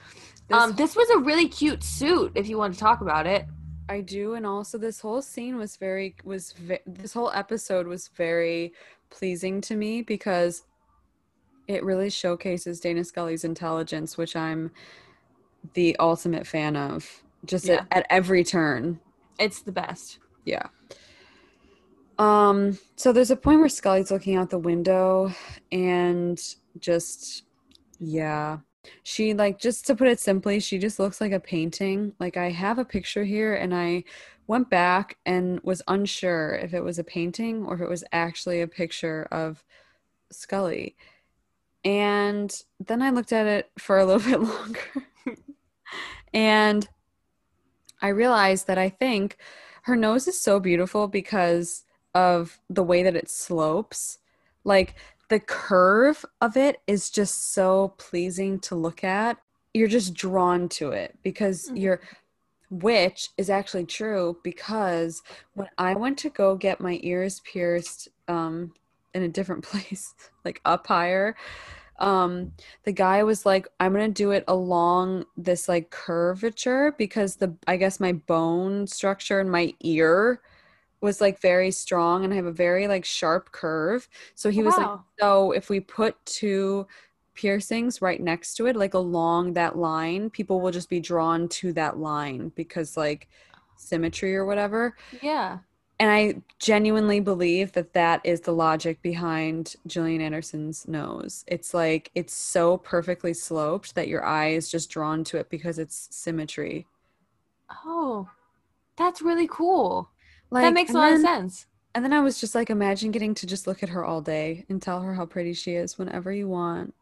This, um, this was a really cute suit, if you want to talk about it. I do, and also this whole scene was very was ve- this whole episode was very pleasing to me because it really showcases Dana Scully's intelligence, which I'm the ultimate fan of. Just Yeah. at, at every turn. It's the best. Yeah. Um, so there's a point where Scully's looking out the window and just yeah. She like just to put it simply, she just looks like a painting. Like I have a picture here and I went back and was unsure if it was a painting or if it was actually a picture of Scully. And then I looked at it for a little bit longer. And I realized that I think her nose is so beautiful because of the way that it slopes. Like the curve of it is just so pleasing to look at. You're just drawn to it because Mhm. you're which is actually true because when I went to go get my ears pierced um in a different place, like up higher, um the guy was like i'm gonna do it along this like curvature because the i guess my bone structure in my ear was like very strong and i have a very like sharp curve so he was like Wow. so if we put two piercings right next to it like along that line people will just be drawn to that line because like symmetry or whatever Yeah. And I genuinely believe that that is the logic behind Gillian Anderson's nose. It's like it's so perfectly sloped that your eye is just drawn to it because it's symmetry. Oh, that's really cool. Like that makes a lot of sense. And then I was just like, imagine getting to just look at her all day and tell her how pretty she is whenever you want.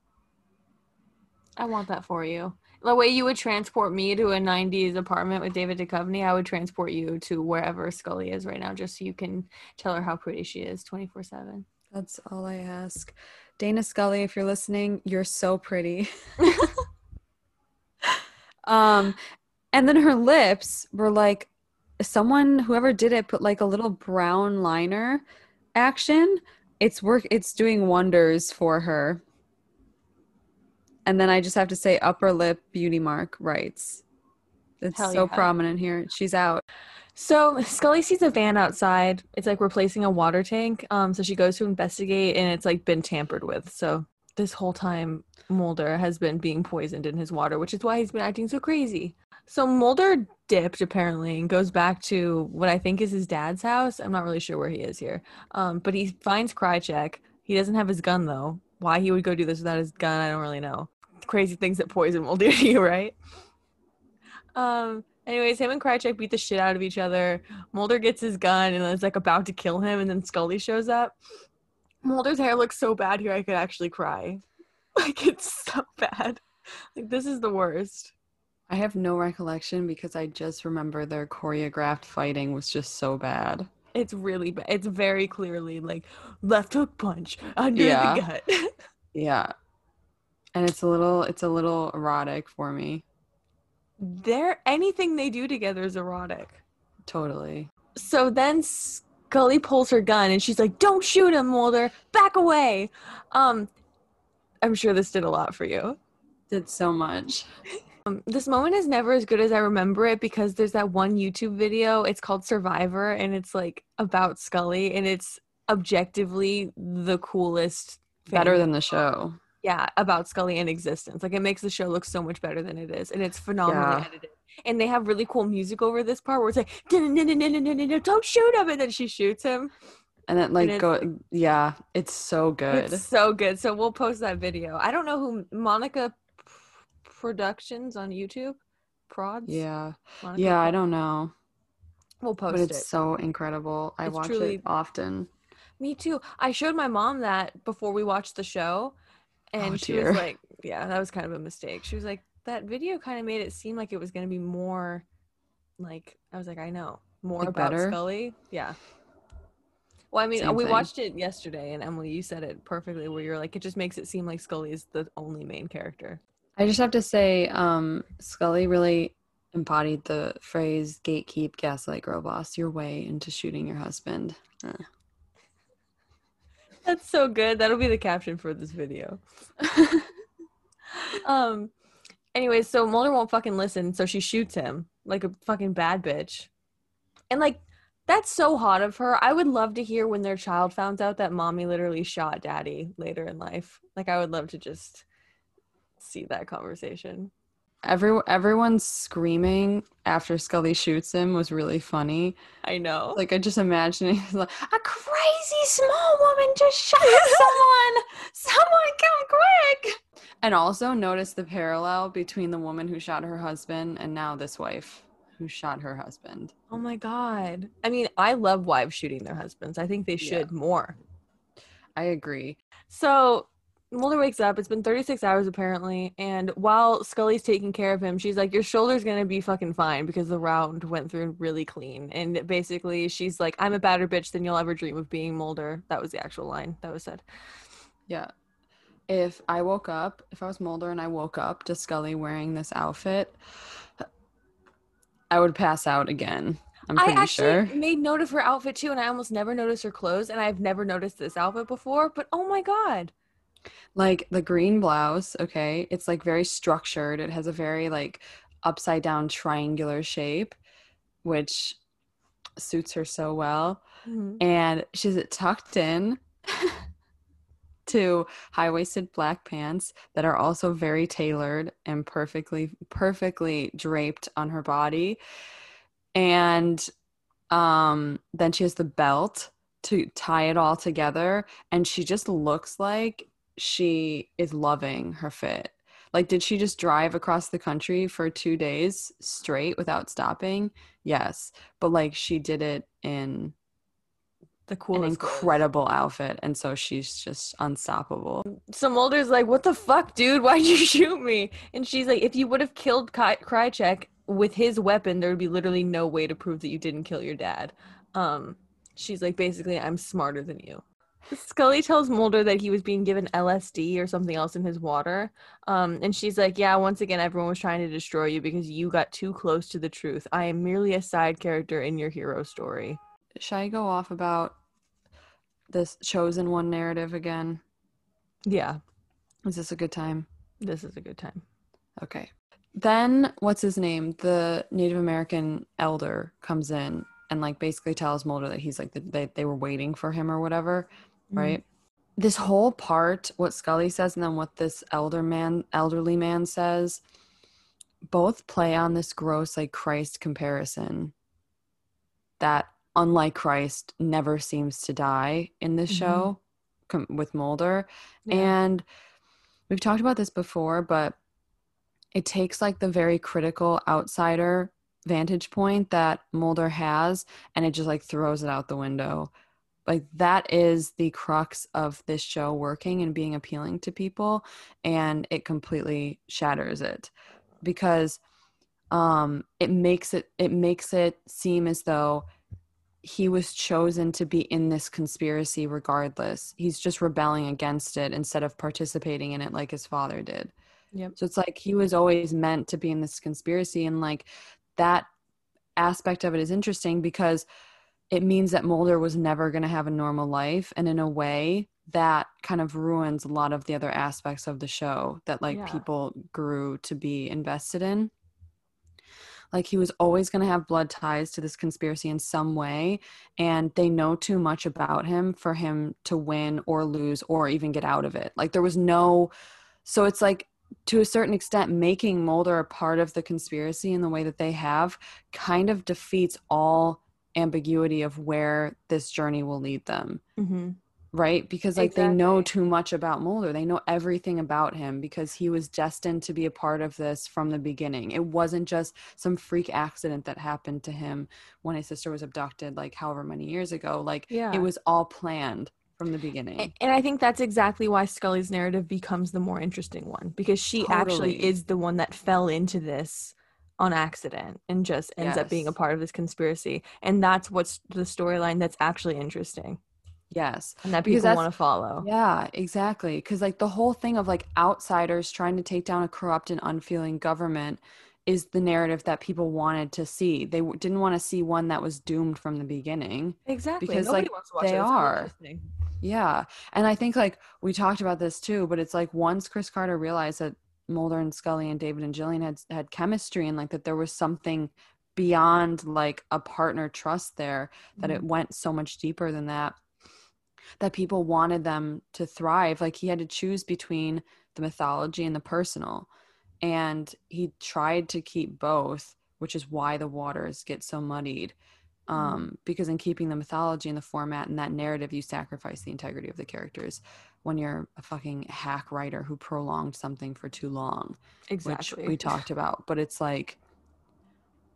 I want that for you. The way you would transport me to a 90s apartment with David Duchovny, I would transport you to wherever Scully is right now just so you can tell her how pretty she is 24 7. That's all I ask. Dana Scully, if you're listening, you're so pretty. um, and then her lips were like someone whoever did it put like a little brown liner action. It's work. It's doing wonders for her. And then I just have to say, upper lip beauty mark writes. It's Hell so yeah. prominent here. She's out. So Scully sees a van outside. It's like replacing a water tank. Um, so she goes to investigate, and it's like been tampered with. So this whole time, Mulder has been being poisoned in his water, which is why he's been acting so crazy. So Mulder dipped apparently and goes back to what I think is his dad's house. I'm not really sure where he is here. Um, but he finds Krychek. He doesn't have his gun though. Why he would go do this without his gun, I don't really know. Crazy things that poison will do to you, right? Um. Anyways, him and Krychek beat the shit out of each other. Mulder gets his gun and is like about to kill him, and then Scully shows up. Mulder's hair looks so bad here, I could actually cry. Like it's so bad. Like this is the worst. I have no recollection because I just remember their choreographed fighting was just so bad. It's really bad. It's very clearly like left hook punch under Yeah. the gut. Yeah. And it's a little it's a little erotic for me. They're anything they do together is erotic. Totally. So then Scully pulls her gun and she's like, "Don't shoot him, Mulder. Back away." Um, I'm sure this did a lot for you. Did so much. Um, this moment is never as good as I remember it because there's that one YouTube video. It's called Survivor, and it's like about Scully, and it's objectively the coolest. Better than the show. Yeah about Scully in existence. Like it makes the show look so much better than it is, and it's phenomenally Yeah. edited. And they have really cool music over this part where it's like, "Don't shoot him," and then she shoots him. And then like it's- go yeah, it's so good. It's so good. So we'll post that video. I don't know who Monica P- Productions on YouTube. Prods. yeah. Monica Yeah, I don't know. We'll post it. But it's it. so incredible. I It's watch truly- it often. Me too. I showed my mom that before we watched the show, and Oh, she was like, "Yeah, that was kind of a mistake." She was like, "That video kind of made it seem like it was going to be more, like." I was like, "I know more Like about better? Scully." Yeah. Well, I mean, Same we thing. watched it yesterday, and Emilie, you said it perfectly. Where you're like, it just makes it seem like Scully is the only main character. I just have to say, um, Scully really embodied the phrase gatekeep, gaslight, girl boss your way into shooting your husband. Uh. That's so good. That'll be the caption for this video. um anyways so mulder won't fucking listen so she shoots him like a fucking bad bitch and like that's so hot of her i would love to hear when their child found out that mommy literally shot daddy later in life like i would love to just see that conversation Every everyone's screaming after Scully shoots him was really funny. i know Like I just imagine he's like a crazy small woman just shot someone. Someone come quick. And also notice the parallel between the woman who shot her husband and now this wife who shot her husband. oh my god i mean i love wives shooting their husbands i think they Yeah. should more I agree. So Mulder wakes up. It's been 36 hours apparently, and while Scully's taking care of him, she's like, "Your shoulder's gonna be fucking fine because the round went through really clean." And basically, she's like, "I'm a badder bitch than you'll ever dream of being." Mulder. That was the actual line that was said. Yeah. If I woke up, if I was Mulder and I woke up to Scully wearing this outfit, I would pass out again. I'm pretty I actually sure. made note of her outfit too, and I almost never noticed her clothes, and I've never noticed this outfit before. But oh my god, Like the green blouse, okay, it's like very structured. It has a very like upside down triangular shape, which suits her so well. And she's tucked in to high waisted black pants that are also very tailored and perfectly, perfectly draped on her body. And um, then she has the belt to tie it all together. And she just looks like she is loving her fit. Like, did she just drive across the country for two days straight without stopping? Yes. But like, she did it in the an coolest clothes. incredible outfit. And so she's just unstoppable. So Mulder's like, "What the fuck, dude? Why'd you shoot me?" And she's like, "If you would have killed Ky- Krychek with his weapon, there would be literally no way to prove that you didn't kill your dad." Um, she's like, basically, I'm smarter than you. Scully tells Mulder that he was being given LSD or something else in his water. Um, and she's like, Yeah, once again, everyone was trying to destroy you because you got too close to the truth. I am merely a side character in your hero story. Should I go off about this chosen one narrative again? Yeah, Is this a good time? this is a good time. Okay. then what's his name? The Native American elder comes in and like basically tells Mulder that he's like the, they they were waiting for him or whatever, Mhm. right? This whole part, what Scully says, and then what this elder man, elderly man says, both play on this gross like Christ comparison that unlike Christ never seems to die in this Mhm. show com- with Mulder. Yeah. And we've talked about this before, but it takes like the very critical outsider vantage point that Mulder has and it just like throws it out the window. Like that is the crux of this show working and being appealing to people and it completely shatters it because um it makes it it makes it seem as though he was chosen to be in this conspiracy regardless. He's just rebelling against it instead of participating in it like his father did. Yep. So it's like he was always meant to be in this conspiracy and like that aspect of it is interesting because it means that Mulder was never going to have a normal life and in a way that kind of ruins a lot of the other aspects of the show that like Yeah. people grew to be invested in like he was always going to have blood ties to this conspiracy in some way and they know too much about him for him to win or lose or even get out of it like there was no so it's like to a certain extent making mulder a part of the conspiracy in the way that they have kind of defeats all ambiguity of where this journey will lead them Mhm. right? Because like they know too much about Mulder. They know everything about him because he was destined to be a part of this from the beginning. It wasn't just some freak accident that happened to him when his sister was abducted like however many years ago. Like Yeah. it was all planned from the beginning. And I think that's exactly why Scully's narrative becomes the more interesting one because she actually is the one that fell into this on accident and just ends up being a part of this conspiracy. And that's what's the storyline that's actually interesting yes. and that people want to follow. Yeah, exactly. Because like the whole thing of like outsiders trying to take down a corrupt and unfeeling government is the narrative that people wanted to see. They w- didn't want to see one that was doomed from the beginning. Exactly. Because, Nobody like, wants to watch they. Are. Yeah. And I think like we talked about this too, but it's like once Chris Carter realized that Mulder and Scully and David and Gillian had had chemistry and like that there was something beyond like a partner trust there that Mm-hmm. it went so much deeper than that that people wanted them to thrive. Like he had to choose between the mythology and the personal and he tried to keep both which is why the waters get so muddied um, because in keeping the mythology and the format and that narrative you sacrifice the integrity of the characters when you're a fucking hack writer who prolonged something for too long Exactly. which we talked about but it's like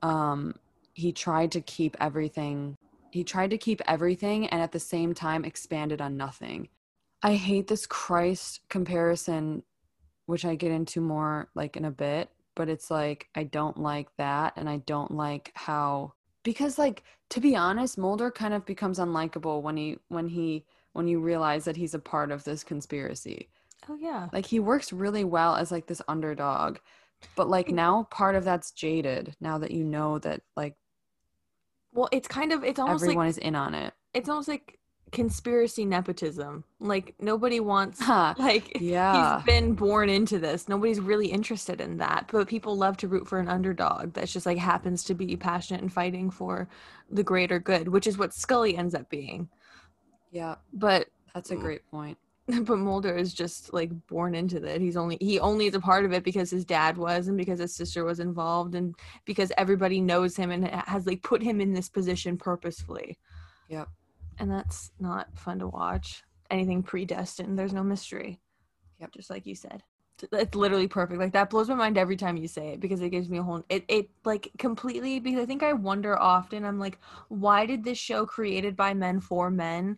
um he tried to keep everything he tried to keep everything and at the same time expanded on nothing i hate this christ comparison which i get into more like in a bit but it's like i don't like that and i don't like how because like to be honest mulder kind of becomes unlikable when he when he when you realize that he's a part of this conspiracy oh yeah. like he works really well as like this underdog but like now part of that's jaded now that you know that like Well, it's kind of it's almost everyone like is in on it it's almost like conspiracy nepotism. Like nobody wants Huh, like yeah he's been born into this. Nobody's really interested in that, but people love to root for an underdog that's just like happens to be passionate and fighting for the greater good, which is what Scully ends up being. Yeah But that's a mm. great point but Mulder is just like born into that. He's only he only is a part of it because his dad was and because his sister was involved and because everybody knows him and has like put him in this position purposefully. Yep. And that's not fun to watch. Anything predestined, there's no mystery. Yep. Just like you said. It's literally perfect. Like that blows my mind every time you say it because it gives me a whole it it like completely because I think I wonder often I'm like why did this show created by men for men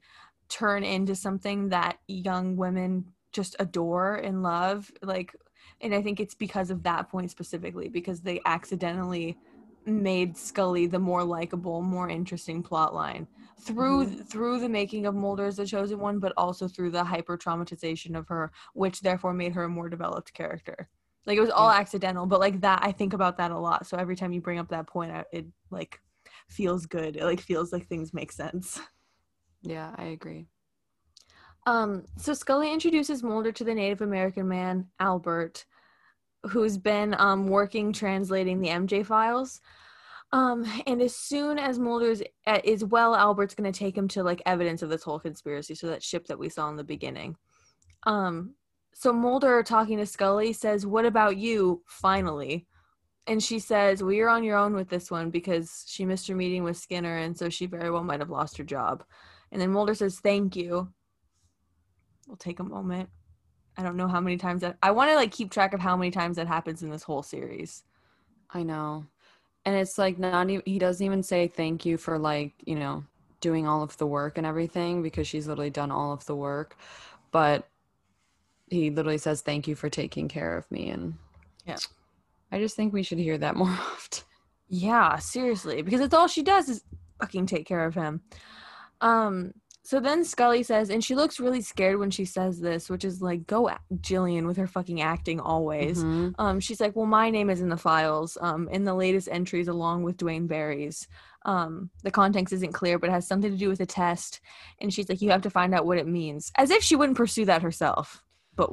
turn into something that young women just adore and love like and i think it's because of that point specifically because they accidentally made scully the more likable more interesting plot line through mm-hmm. through the making of mulder as the chosen one but also through the hyper traumatization of her which therefore made her a more developed character. Like it was all Yeah. accidental but like that i think about that a lot. So every time you bring up that point I, it like feels good. It like feels like things make sense yeah i agree Um, so Scully introduces Mulder to the Native American man, Albert, who's been um, working translating the MJ files. Um, and as soon as Mulder's uh, is well, Albert's going to take him to like evidence of this whole conspiracy. So that ship that we saw in the beginning. Um, so Mulder talking to Scully says, "What about you?" Finally, and she says, "Well, you're on your own with this one because she missed her meeting with Skinner, and so she very well might have lost her job." And then Mulder says, "Thank you." We'll take a moment. I don't know how many times that I want to like keep track of how many times that happens in this whole series. I know. And it's like not even he doesn't even say thank you for like, you know, doing all of the work and everything because she's literally done all of the work. But he literally says thank you for taking care of me and Yeah. I just think we should hear that more often. Yeah, seriously, because it's all she does is fucking take care of him. Um so then Scully says, and she looks really scared when she says this, which is like, go Gillian with her fucking acting always. Mhm. Um, she's like, well, my name is in the files, um, in the latest entries along with Duane Barry's. Um, the context isn't clear, but it has something to do with a test. And she's like, you have to find out what it means, as if she wouldn't pursue that herself. But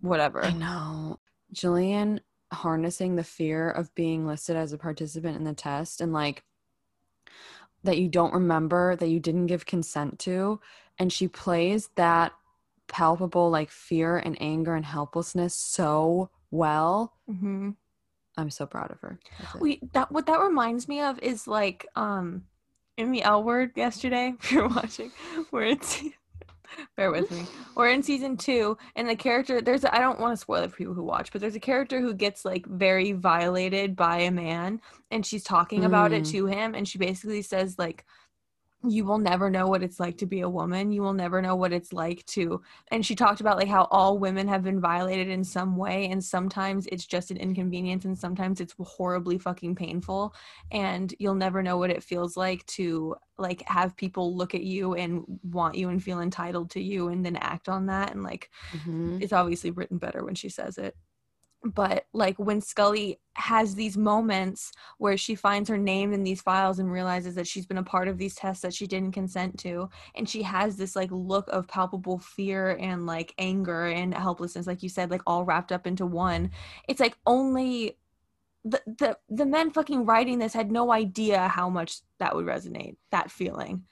whatever. I know. Gillian harnessing the fear of being listed as a participant in the test and like that you don't remember that you didn't give consent to and she plays that palpable like fear and anger and helplessness so well. Mm-hmm. i'm so proud of her. We that what that reminds me of is like um in the L word yesterday if you're watching where it's bear with me we're in season two and the character there's I don't want to spoil it for people who watch but there's a character who gets like very violated by a man and she's talking about it Mm. to him and she basically says like you will never know what it's like to be a woman you will never know what it's like to and she talked about like how all women have been violated in some way and sometimes it's just an inconvenience and sometimes it's horribly fucking painful and you'll never know what it feels like to like have people look at you and want you and feel entitled to you and then act on that and like Mhm. it's obviously written better when she says it but like when Scully has these moments where she finds her name in these files and realizes that she's been a part of these tests that she didn't consent to and she has this like look of palpable fear and like anger and helplessness like you said like all wrapped up into one it's like only the the the men fucking writing this had no idea how much that would resonate that feeling.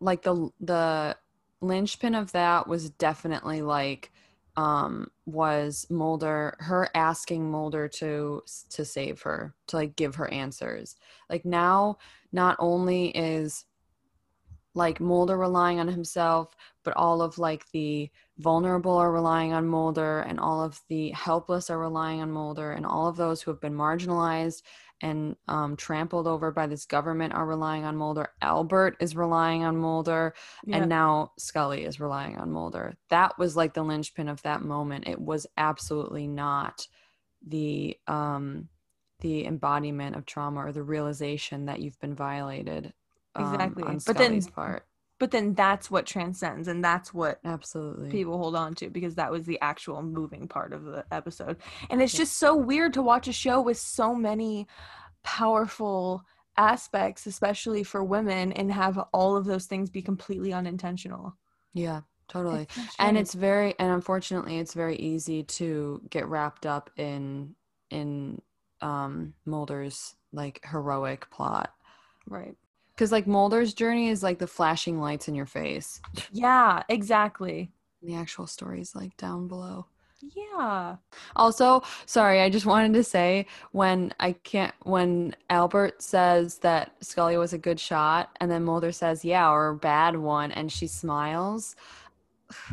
Like the the linchpin of that was definitely like um was Mulder her asking Mulder to to save her to like give her answers. Like now not only is like Mulder relying on himself but all of like the vulnerable are relying on Mulder and all of the helpless are relying on Mulder and all of those who have been marginalized and um, trampled over by this government are relying on Mulder. Albert is relying on Mulder, Yeah. and now Scully is relying on Mulder. That was like the linchpin of that moment. It was absolutely not the um, the embodiment of trauma or the realization that you've been violated. um, Exactly. on But then- Scully's part. But then that's what transcends and that's what Absolutely. people hold on to because that was the actual moving part of the episode. And it's just so weird to watch a show with so many powerful aspects, especially for women, and have all of those things be completely unintentional. Yeah, totally. It's and it's very and unfortunately it's very easy to get wrapped up in in um Mulder's like heroic plot right. Because like Mulder's journey is like the flashing lights in your face Yeah, exactly. the actual story is like down below Yeah. also sorry I just wanted to say when I can't when Albert says that Scully was a good shot and then Mulder says yeah or a bad one and she smiles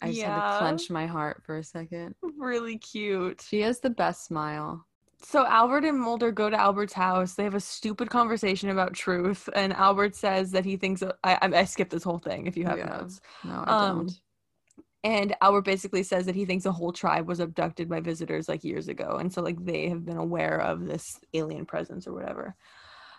I just had to clench my heart for a second Really cute. She has the best smile. So Albert and Mulder go to Albert's house. They have a stupid conversation about truth, and Albert says that he thinks I, I, I skipped this whole thing. If you have Yeah. notes, No, I Um, don't. and Albert basically says that he thinks a whole tribe was abducted by visitors like years ago, and so like they have been aware of this alien presence or whatever.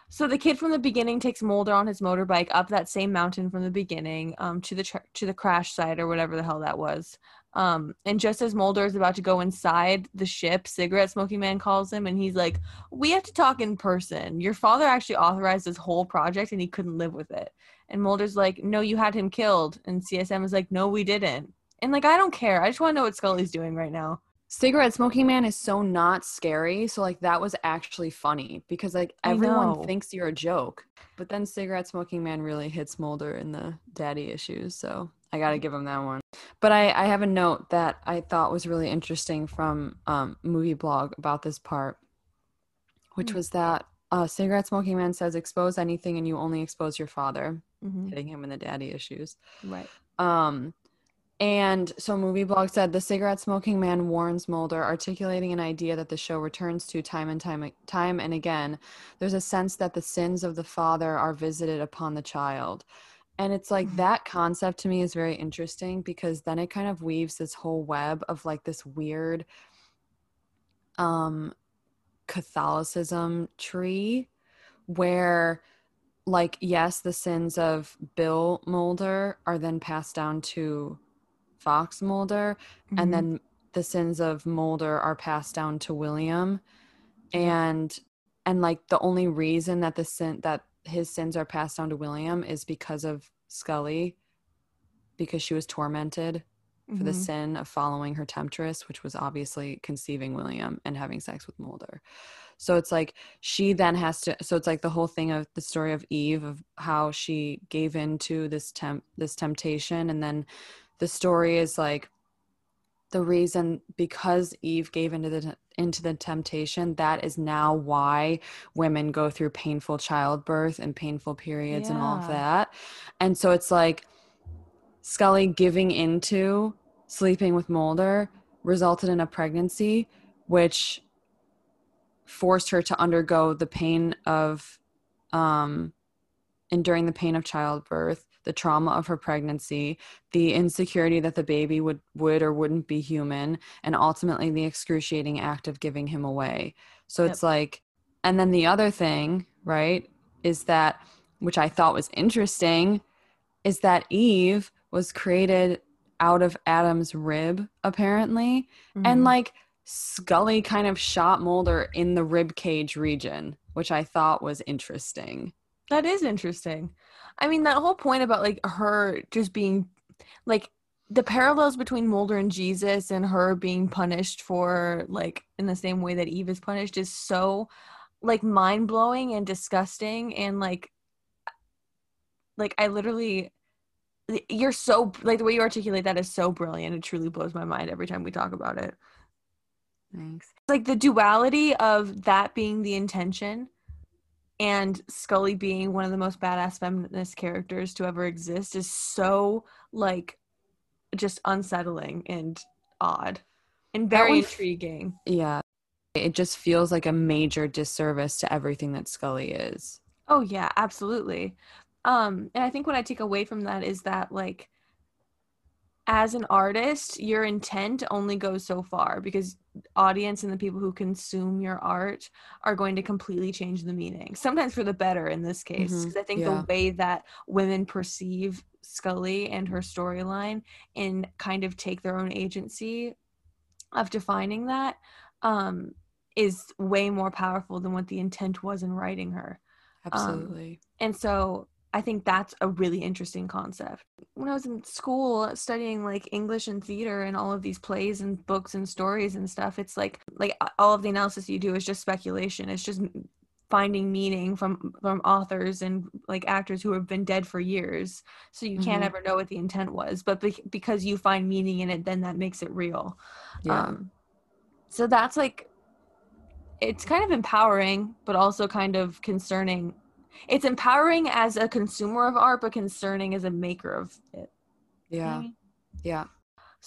So the kid from the beginning takes Mulder on his motorbike up that same mountain from the beginning, um, to the tr- to the crash site or whatever the hell that was. Um, and just as Mulder is about to go inside the ship, cigarette smoking man calls him, and he's like, "We have to talk in person. Your father actually authorized this whole project, and he couldn't live with it." And Mulder's like, "No, you had him killed." And CSM is like, "No, we didn't." And like, I don't care. I just want to know what Scully's doing right now. Cigarette Smoking Man is so not scary. So like that was actually funny because like everyone thinks you're a joke. But then Cigarette Smoking Man really hits Mulder in the daddy issues. So I gotta give him that one. But I, I have a note that I thought was really interesting from um, movie blog about this part, which Hmm. was that uh, Cigarette Smoking Man says expose anything and you only expose your father, Mhm. hitting him in the daddy issues. Right. Um, and so Movie Blog said the cigarette smoking man warns Mulder, articulating an idea that the show returns to time and time time and again. There's a sense that the sins of the father are visited upon the child. And it's like Mhm. that concept to me is very interesting because then it kind of weaves this whole web of like this weird um Catholicism tree where like yes the sins of bill mulder are then passed down to fox mulder Mhm. and then the sins of mulder are passed down to william and and like the only reason that the sin that his sins are passed down to william is because of scully because she was tormented for the Mhm. sin of following her temptress, which was obviously conceiving William and having sex with Mulder. So it's like she then has to. So it's like the whole thing of the story of Eve of how she gave in to this temp this temptation, and then the story is like the reason because Eve gave into the into the temptation that is now why women go through painful childbirth and painful periods and all of that. And so it's like Scully giving into sleeping with Mulder resulted in a pregnancy, which forced her to undergo the pain of um, enduring the pain of childbirth, the trauma of her pregnancy, the insecurity that the baby would would or wouldn't be human, and ultimately the excruciating act of giving him away. So Yep. it's like, and then the other thing, right, is that which I thought was interesting, is that Eve was created out of Adam's rib, apparently, and Mhm. like Scully kind of shot Mulder in the rib cage region, which I thought was interesting. That is interesting. I mean, that whole point about like her just being like the parallels between Mulder and Jesus and her being punished for like in the same way that Eve is punished is so like mind blowing and disgusting and like like I literally you're so like the way you articulate that is so brilliant. It truly blows my mind every time we talk about it. Thanks. like the duality of that being the intention and Scully being one of the most badass feminist characters to ever exist is so like just unsettling and odd and very one intriguing. Yeah. It just feels like a major disservice to everything that Scully is. Oh yeah, absolutely. Um and I think what I take away from that is that like as an artist, your intent only goes so far because audience and the people who consume your art are going to completely change the meaning. Sometimes for the better in this case, because I think yeah. the way that women perceive Scully and her storyline and kind of take their own agency of defining that um, is way more powerful than what the intent was in writing her. Absolutely. And so I think that's a really interesting concept. When I was in school studying like English and theater and all of these plays and books and stories and stuff, it's like like all of the analysis you do is just speculation. It's just finding meaning from from authors and like actors who have been dead for years. So you can't Mhm. ever know what the intent was, but be- because you find meaning in it, then that makes it real. yeah. Um, so that's like, it's kind of empowering, but also kind of concerning. It's empowering as a consumer of art, but concerning as a maker of it. You know what yeah. Yeah.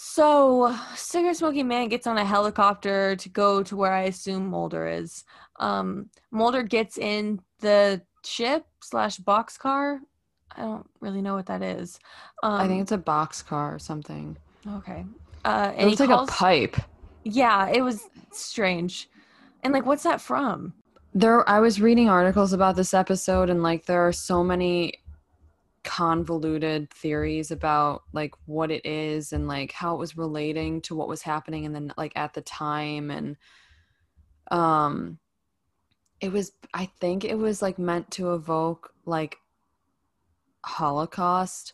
So, cigarette smoking man gets on a helicopter to go to where I assume Mulder is. Um, Mulder gets in the ship slash boxcar. I don't really know what that is. Um, I think it's a boxcar or something. okay. Uh, It and he looks like calls, a pipe. Yeah, it was strange. And like, what's that from? There I was reading articles about this episode and like there are so many convoluted theories about like what it is and like how it was relating to what was happening and then like at the time and um it was I think it was like meant to evoke like Holocaust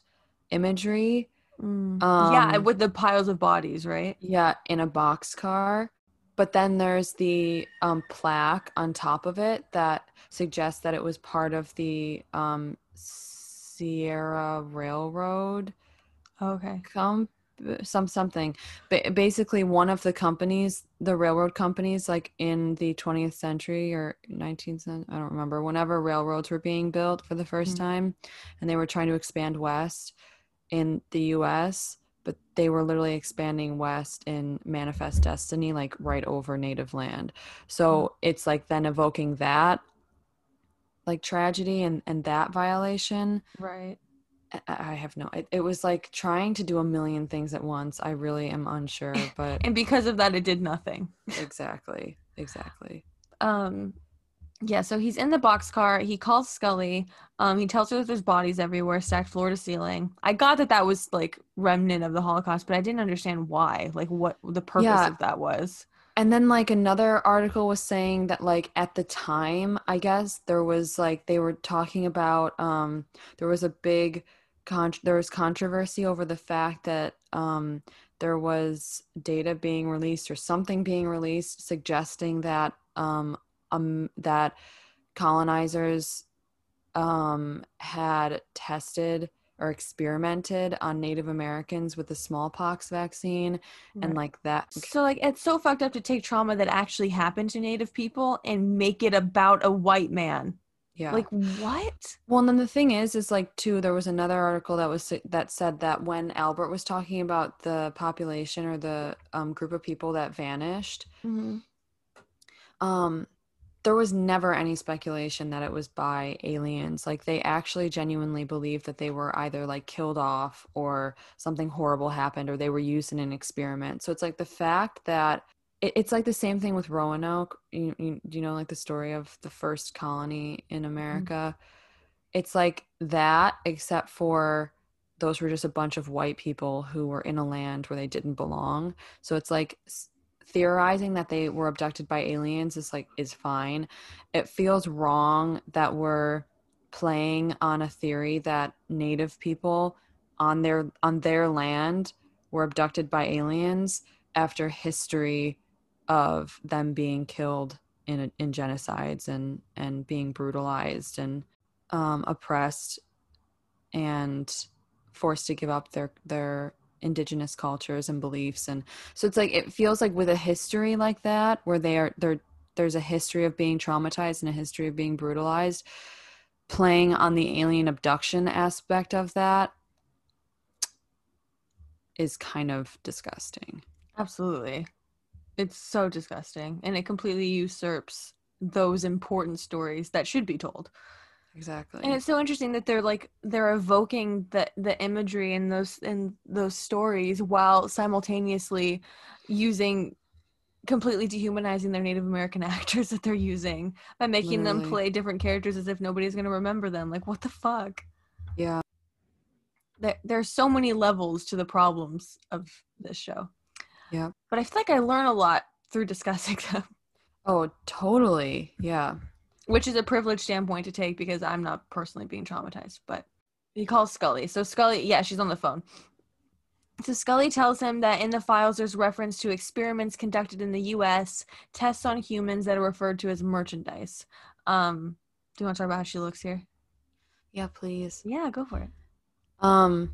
imagery Mm. yeah, Um, with the piles of bodies, right? Yeah, in a boxcar. But then there's the um, plaque on top of it that suggests that it was part of the um, Sierra Railroad. Okay. Com- some something. Ba- basically, one of the companies, the railroad companies, like in the 20th century or 19th century, I don't remember. Whenever railroads were being built for the 1st Mhm. time, and they were trying to expand west in the U.S they were literally expanding west in manifest destiny like right over native land. So it's like then evoking that like tragedy and and that violation. Right. i, I have no it, it was like trying to do a million things at once. I really am unsure but And because of that, it did nothing. exactly. Exactly. Um yeah so he's in the boxcar he calls scully um he tells her that there's bodies everywhere stacked floor to ceiling i got that that was like remnant of the holocaust but i didn't understand why like what the purpose Yeah. of that was And then like another article was saying that like at the time, I guess there was like they were talking about um there was a big con there was controversy over the fact that um there was data being released or something being released suggesting that um um that colonizers um had tested or experimented on Native Americans with the smallpox vaccine and like that so like it's so fucked up to take trauma that actually happened to native people and make it about a white man. Yeah. Like what? Well, and then the thing is, is like too. There was another article that was that said that when Albert was talking about the population or the um, group of people that vanished, um, there was never any speculation that it was by aliens. Like they actually genuinely believed that they were either like killed off or something horrible happened or they were used in an experiment. So it's like the fact that it, it's like the same thing with Roanoke. You, you, you know, like the story of the first colony in mm-hmm. America. It's like that, except for those were just a bunch of white people who were in a land where they didn't belong. So it's like theorizing that they were abducted by aliens is like is fine. It feels wrong that we're playing on a theory that native people on their on their land were abducted by aliens after history of them being killed in in genocides and and being brutalized and um, oppressed and forced to give up their their indigenous cultures and beliefs and so it's like it feels like with a history like that where they are there there's a history of being traumatized and a history of being brutalized playing on the alien abduction aspect of that is kind of disgusting. Absolutely. It's so disgusting and it completely usurps those important stories that should be told exactly And it's so interesting that they're like they're evoking the the imagery in those in those stories while simultaneously using completely dehumanizing their Native American actors that they're using by making them play different characters as if nobody's gonna remember them. Like what the fuck? yeah There there's so many levels to the problems of this show. Yeah. But I feel like I learn a lot through discussing them, oh totally yeah which is a privileged standpoint to take because I'm not personally being traumatized. But he calls Scully. So Scully, yeah, she's on the phone. So Scully tells him that in the files there's reference to experiments conducted in the US, tests on humans that are referred to as merchandise. Um, do you want to talk about how she looks here? yeah please Yeah, go for it. Um,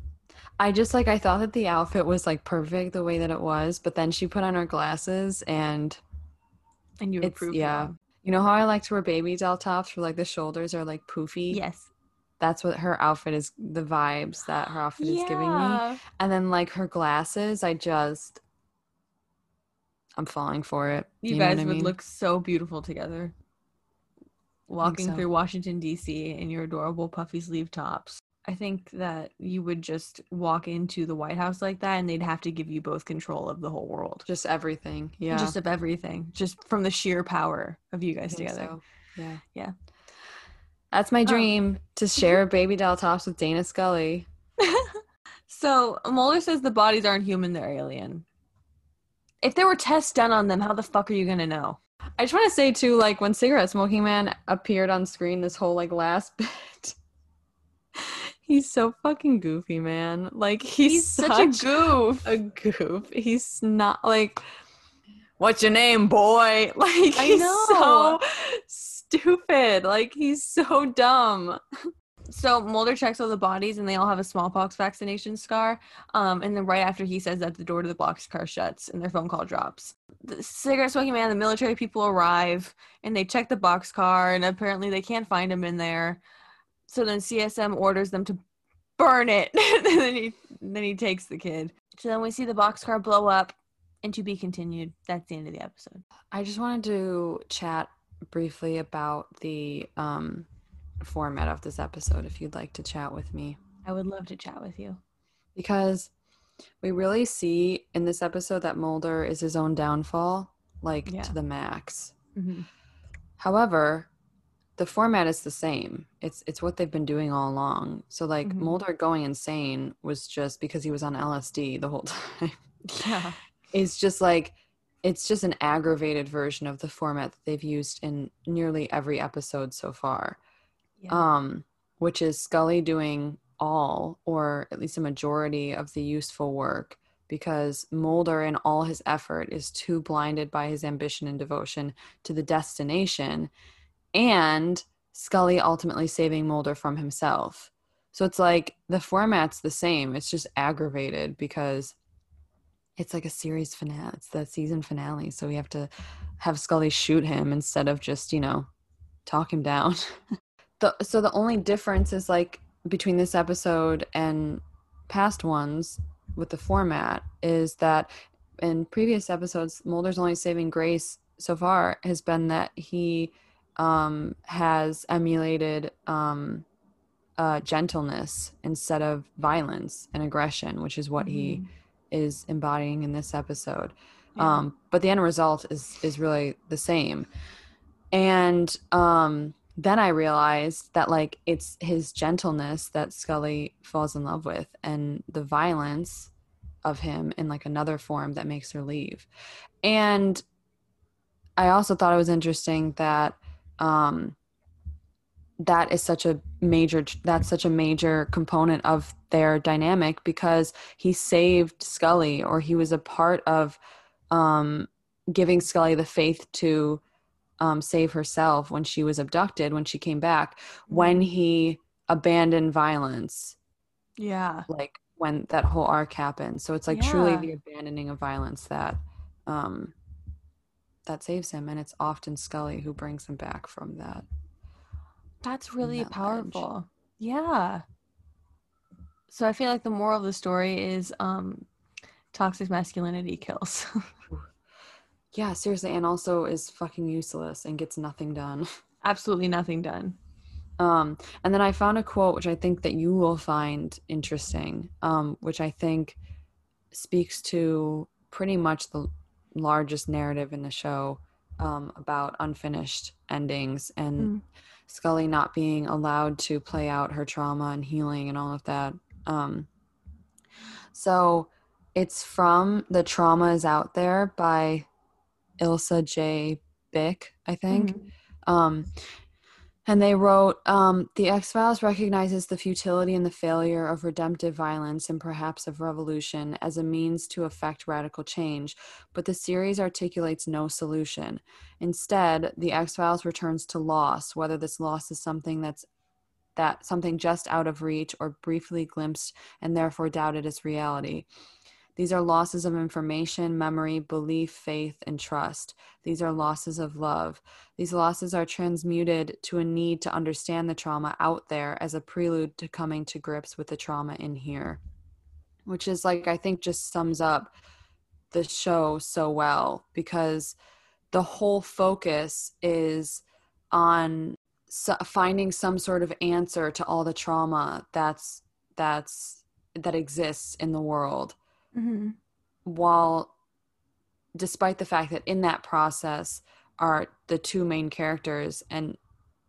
I just like I thought that the outfit was like perfect the way that it was, but then she put on her glasses and And you It's- approve. yeah. You know how I like to wear baby doll tops where like the shoulders are like poofy? Yes. That's what her outfit is the vibes that her outfit is giving me. And then like her glasses, I just I'm falling for it. You, what guys I would mean? look so beautiful together. Walking so. through Washington D.C. in your adorable puffy sleeve tops. I think that you would just walk into the White House like that, and they'd have to give you both control of the whole world, just everything. Yeah. just of everything, just from the sheer power of you guys together. so. Yeah. Yeah. That's my Oh. dream to share baby doll tops with Dana Scully. So Mulder says the bodies aren't human; they're alien. If there were tests done on them, how the fuck are you gonna know? I just want to say too, like when Cigarette Smoking Man appeared on screen, this whole like last bit, He's so fucking goofy, man. Like he's, He's such a goof. a goof. He's not like what's your name, boy? Like I he's know. so stupid. Like he's so dumb. So Mulder checks all the bodies, and they all have a smallpox vaccination scar. Um, and then right after he says that, the door to the box car shuts, and their phone call drops. The cigarette smoking man, the military people arrive, and they check the box car and apparently they can't find him in there. So then CSM orders them to burn it. and then he then he takes the kid. So then we see the boxcar blow up, and to be continued. That's the end of the episode. I just wanted to chat briefly about the um, format of this episode if you'd like to chat with me. I would love to chat with you. Because we really see in this episode that Mulder is his own downfall, like Yeah. to the max. Mhm. However, the format is the same. It's it's what they've been doing all along. So like Mhm. Mulder going insane was just because he was on LSD the whole time. Yeah. it's just like it's just an aggravated version of the format that they've used in nearly every episode so far Yeah. um which is scully doing all or at least a majority of the useful work because mulder in all his effort is too blinded by his ambition and devotion to the destination and scully ultimately saving mulder from himself so it's like the format's the same it's just aggravated because it's like a series finale. It's the season finale, so we have to have Scully shoot him instead of just you know talk him down. the so the only difference is like between this episode and past ones with the format is that in previous episodes, Mulder's only saving grace so far has been that he um, has emulated um, uh, gentleness instead of violence and aggression, which is what he is embodying in this episode. Yeah. Um, but the end result is is really the same. And um, then I realized that like it's his gentleness that Scully falls in love with, and the violence of him in like another form that makes her leave. And I also thought it was interesting that um, that is such a major that's such a major component of their dynamic because he saved Scully or he was a part of um, giving Scully the faith to um, save herself when she was abducted when she came back when he abandoned violence Yeah. like when that whole arc happened. So it's like truly the abandoning of violence that um that saves him and it's often Scully who brings him back from that That's really that ledge. powerful. Yeah. So I feel like the moral of the story is um toxic masculinity kills. Yeah, seriously, and also is fucking useless and gets nothing done. Absolutely nothing done. Um, and then I found a quote which I think that you will find interesting, um, which I think speaks to pretty much the largest narrative in the show um, about unfinished endings and Mm. Scully not being allowed to play out her trauma and healing and all of that. Um, so it's from The Trauma is Out There by Ilsa J. Bick, I think. Mhm. Um, and they wrote um, The X Files recognizes the futility and the failure of redemptive violence and perhaps of revolution as a means to effect radical change, but the series articulates no solution. Instead, The X Files returns to loss, whether this loss is something that's that something just out of reach or briefly glimpsed and therefore doubted as reality. These are losses of information, memory, belief, faith, and trust. These are losses of love. These losses are transmuted to a need to understand the trauma out there as a prelude to coming to grips with the trauma in here, which is like, I think just sums up the show so well because the whole focus is on finding some sort of answer to all the trauma that's that's that exists in the world Mhm. while despite the fact that in that process are the two main characters and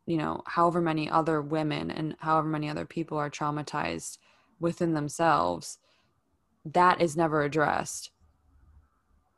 you know however many other women and however many other people are traumatized within themselves that is never addressed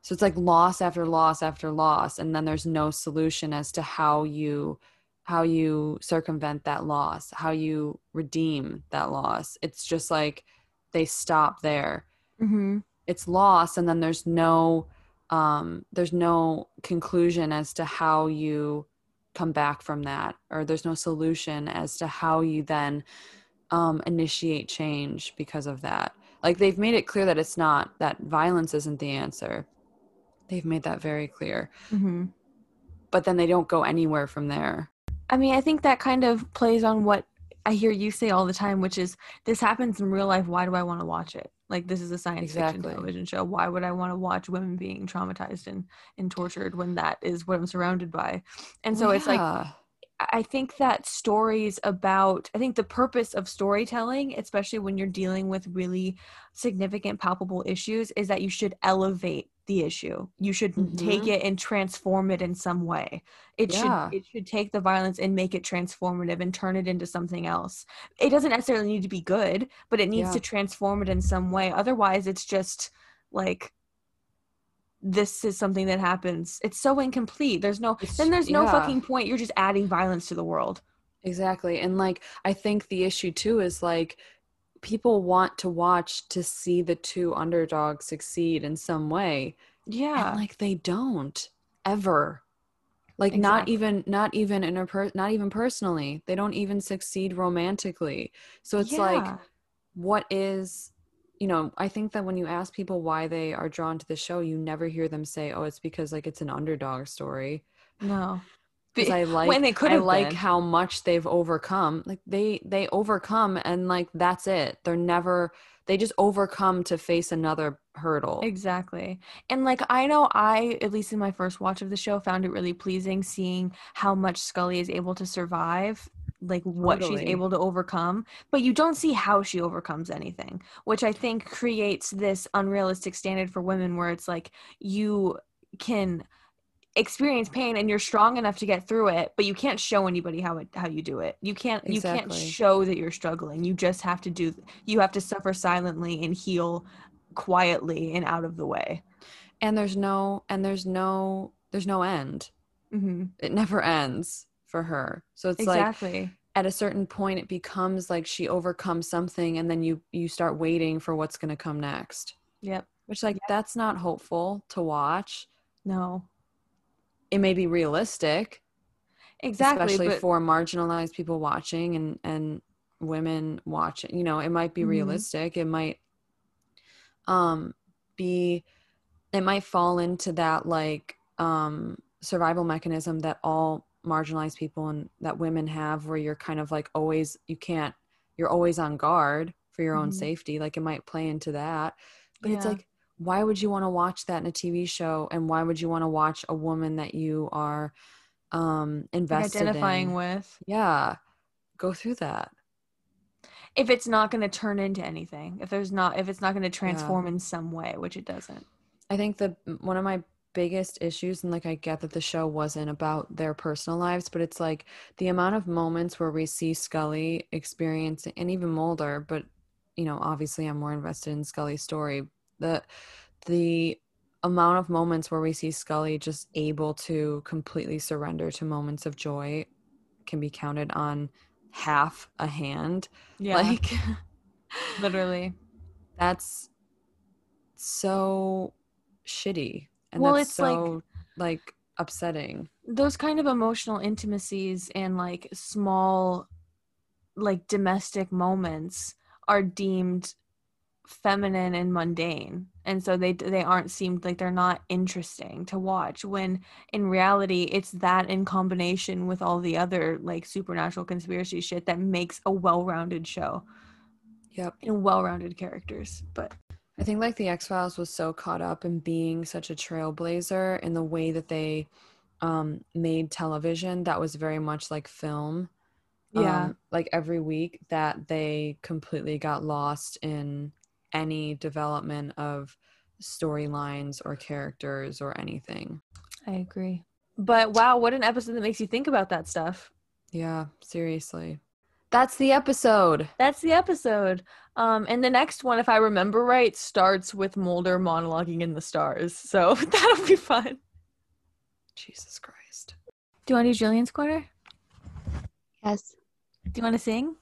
so it's like loss after loss after loss and then there's no solution as to how you how you circumvent that loss, how you redeem that loss. It's just like they stop there. Mm-hmm. It's lost and then there's no um, there's no conclusion as to how you come back from that, or there's no solution as to how you then um, initiate change because of that. Like they've made it clear that it's not that violence isn't the answer. They've made that very clear, Mm-hmm. but then they don't go anywhere from there. I mean, I think that kind of plays on what I hear you say all the time, which is this happens in real life. Why do I want to watch it? Like this is a science fiction television show. Why would I want to watch women being traumatized and and tortured when that is what I'm surrounded by? And so it's like I think that stories about, I think the purpose of storytelling, especially when you're dealing with really significant, palpable issues, is that you should elevate the issue. You should take Mhm. it and transform it in some way. It Yeah. should it should take the violence and make it transformative and turn it into something else. It doesn't necessarily need to be good, but it needs Yeah. to transform it in some way. Otherwise, it's just like this is something that happens. It's so incomplete. There's no It's- then there's no yeah. fucking point. You're just adding violence to the world. Exactly. And like I think the issue too is like people want to watch to see the two underdogs succeed in some way. Yeah. And like they don't ever. Like not even not even in a per- not even personally. They don't even succeed romantically. So it's like what is you know, I think that when you ask people why they are drawn to the show, you never hear them say, "Oh, it's because like it's an underdog story." no. Because I like when they could I like been. how much they've overcome. Like they they overcome and like that's it. They're never they just overcome to face another hurdle. Exactly. And like I know I at least in my first watch of the show found it really pleasing seeing how much Scully is able to survive, like what she's able to overcome, but you don't see how she overcomes anything, which I think creates this unrealistic standard for women where it's like you can experience pain and you're strong enough to get through it but you can't show anybody how it how you do it you can't you can't show that you're struggling you just have to do you have to suffer silently and heal quietly and out of the way And there's no and there's no there's no end. mm-hmm. It never ends for her. So it's like exactly at a certain point it becomes like she overcomes something and then you you start waiting for what's going to come next. yep Which like that's not hopeful to watch. no It may be realistic, exactly especially but for marginalized people watching and and women watching you know it might be Mhm. realistic it might um be it might fall into that like um survival mechanism that all marginalized people and that women have where you're kind of like always you can't you're always on guard for your own Mhm. safety like it might play into that but it's like why would you want to watch that in a TV show? And why would you want to watch a woman that you are um invested identifying in? with? Yeah go through that. If it's not going to turn into anything if there's not if it's not going to transform in some way which it doesn't. I think the one of my biggest issues and like i get that the show wasn't about their personal lives but it's like the amount of moments where we see scully experience and even mulder but you know obviously i'm more invested in scully's story the the amount of moments where we see scully just able to completely surrender to moments of joy can be counted on half a hand. Yeah. Like literally. that's so shitty. And Well, that's it's like- so like, upsetting. those kind of emotional intimacies and like small like domestic moments are deemed feminine and mundane. And so they they aren't seemed like they're not interesting to watch when in reality it's that in combination with all the other like supernatural conspiracy shit that makes a well-rounded show. Yep. And well-rounded characters but i think like the x-files was so caught up in being such a trailblazer in the way that they um made television that was very much like film. Yeah. Um, like every week that they completely got lost in any development of storylines or characters or anything i agree but wow what an episode that makes you think about that stuff yeah seriously that's the episode That's the episode. Um, and the next one, if I remember right, starts with Mulder monologuing in the stars. So that'll be fun. jesus christ Do you want to do Gillian's corner? Yes. Do you want to sing?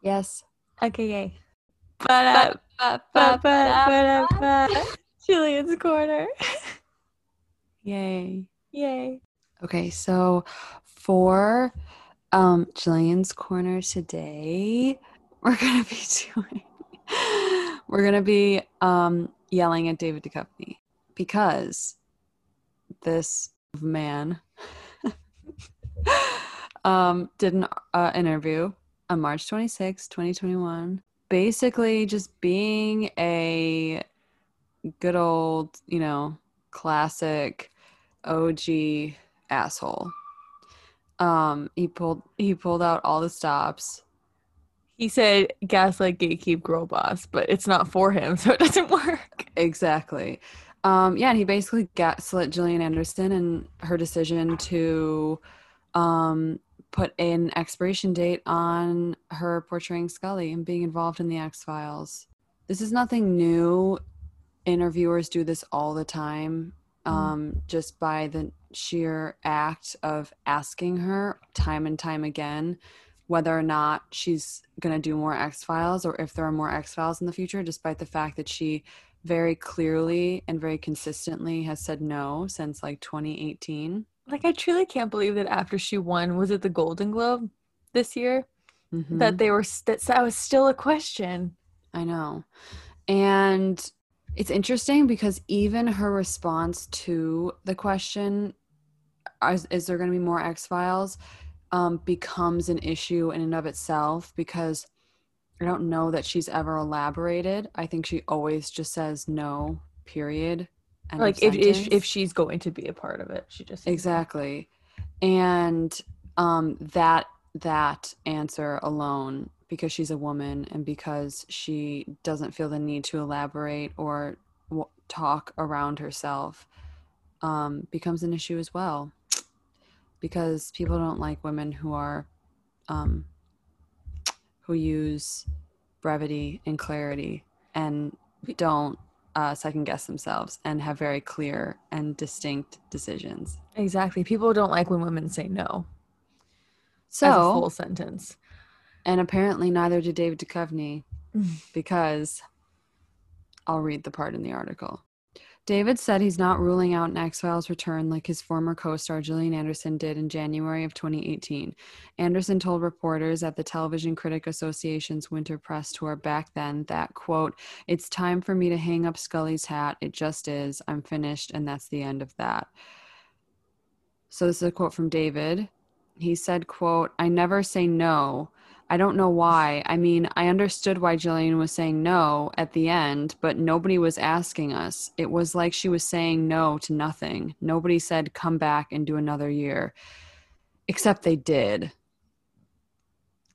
Yes. Okay, yay. Ba-da-ba-ba-ba-da-ba. Gillian's corner. Yay. Yay. Okay, so for um Gillian's corner today, we're gonna be doing we're gonna be um yelling at David Duchovny because this man um did an uh, interview on March 26, 2021, basically just being a good old, you know, classic OG asshole. Um, he pulled he pulled out all the stops. He said gaslight gatekeep girl boss, but it's not for him, so it doesn't work. Exactly. Um, yeah, and he basically gaslit Gillian Anderson and her decision to um, put an expiration date on her portraying Scully and being involved in the X Files. This is nothing new. Interviewers do this all the time, um, just by the sheer act of asking her time and time again whether or not she's going to do more X Files or if there are more X Files in the future, despite the fact that she very clearly and very consistently has said no since like 2018. Like I truly can't believe that after she won, was it the Golden Globe this year? Mhm. That they were that that was still a question. I know. And it's interesting because even her response to the question, is, is there going to be more X Files, um, becomes an issue in and of itself because I don't know that she's ever elaborated. I think she always just says no, period. Like if, if if she's going to be a part of it, she just Exactly. And um that that answer alone because she's a woman and because she doesn't feel the need to elaborate or w- talk around herself um becomes an issue as well. Because people don't like women who are um who use brevity and clarity and don't uh, second guess themselves and have very clear and distinct decisions. Exactly. People don't like when women say no. as a So, full sentence. and apparently neither did David Duchovny because I'll read the part in the article. David said he's not ruling out an X Files return like his former co star Gillian Anderson did in January of 2018. Anderson told reporters at the Television Critic Association's winter press tour back then that, quote, it's time for me to hang up Scully's hat. It just is. I'm finished, and that's the end of that. So this is a quote from David. He said, quote, I never say no. I don't know why. I mean, I understood why Gillian was saying no at the end, but nobody was asking us. It was like she was saying no to nothing. Nobody said, come back and do another year. Except they did.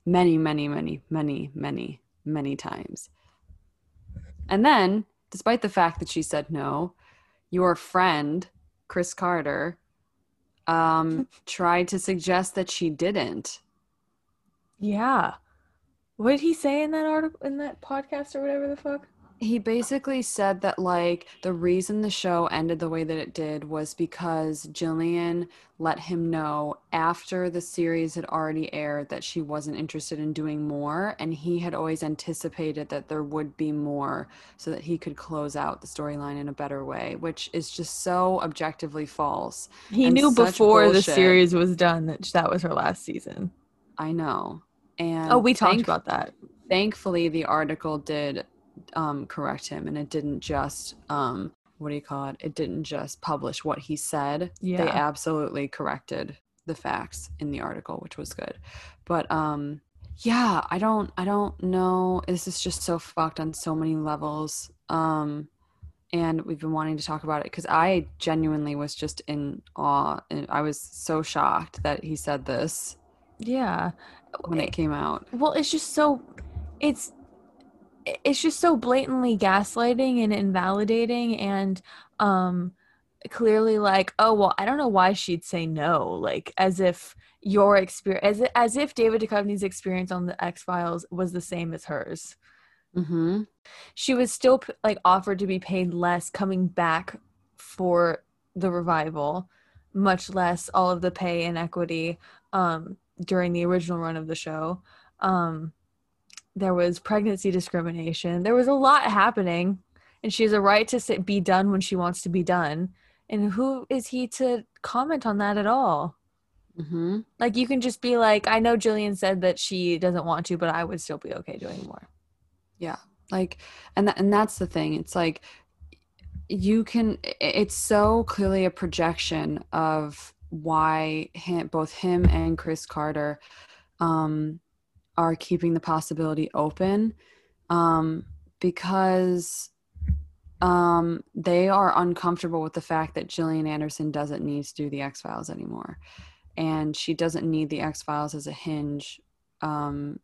Many, many, many, many, many, many times. And then, despite the fact that she said no, your friend, Chris Carter, um, tried to suggest that she didn't. Yeah. What did he say in that article in that podcast or whatever the fuck? he basically said that like the reason the show ended the way that it did was because Gillian let him know after the series had already aired that she wasn't interested in doing more and he had always anticipated that there would be more so that he could close out the storyline in a better way which is just so objectively false He knew before the series was done that that was her last season. i know and Oh, we talked thank- about that. thankfully the article did um, correct him and it didn't just um, what do you call it it didn't just publish what he said Yeah. they absolutely corrected the facts in the article which was good but um yeah i don't i don't know this is just so fucked on so many levels um and we've been wanting to talk about it because i genuinely was just in awe and i was so shocked that he said this Yeah. When it came out Well, it's just so it's it's just so blatantly gaslighting and invalidating and um clearly like, oh well, I don't know why she'd say no, like as if your experience as, as if David Duchovny's experience on the X-Files was the same as hers. mm-hmm She was still like offered to be paid less coming back for the revival, much less all of the pay and equity um during the original run of the show. Um, there was pregnancy discrimination. There was a lot happening, and she has a right to sit, be done when she wants to be done. And who is he to comment on that at all? Mm-hmm. Like you can just be like, I know Gillian said that she doesn't want to, but I would still be okay doing more. Yeah. Like, and that, and that's the thing. It's like you can. It's so clearly a projection of why him, both him and Chris Carter, um, are keeping the possibility open, um, because um, they are uncomfortable with the fact that Gillian Anderson doesn't need to do the X Files anymore and she doesn't need the X Files as a hinge um,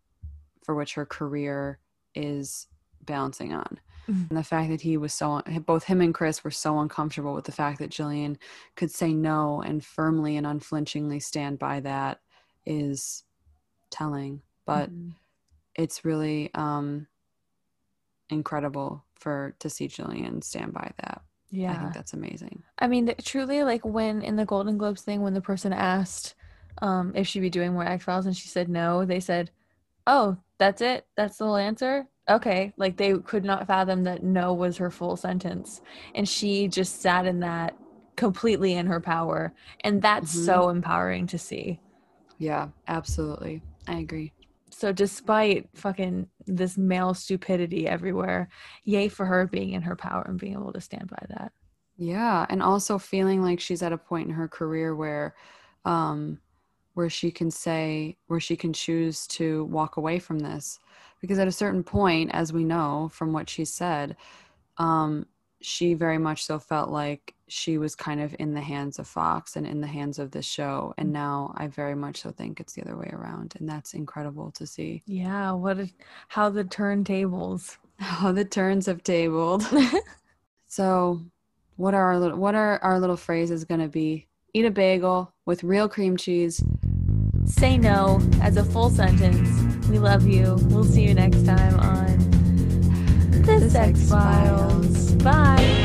for which her career is bouncing on. Mhm. And the fact that he was so, both him and Chris were so uncomfortable with the fact that Gillian could say no and firmly and unflinchingly stand by that is telling. But Mhm. it's really um, incredible for to see Gillian stand by that. yeah, I think that's amazing. I mean, th- truly, like when in the Golden Globes thing, when the person asked um, if she'd be doing more X Files and she said no, they said, "Oh, that's it. That's the whole answer." Okay, like they could not fathom that no was her full sentence, and she just sat in that completely in her power, and that's Mhm. so empowering to see. Yeah, absolutely. I agree. So, despite fucking this male stupidity everywhere, yay for her being in her power and being able to stand by that. Yeah, and also feeling like she's at a point in her career where um where she can say where she can choose to walk away from this because at a certain point as we know from what she said um she very much so felt like she was kind of in the hands of Fox and in the hands of this show and now I very much so think it's the other way around and that's incredible to see Yeah, what a, how the turntables. how the turns have tabled So, what are our little what are our little phrases going to be? Eat a bagel with real cream cheese. Say no as a full sentence. We love you. We'll see you next time on The The Sex Files. Files. Bye.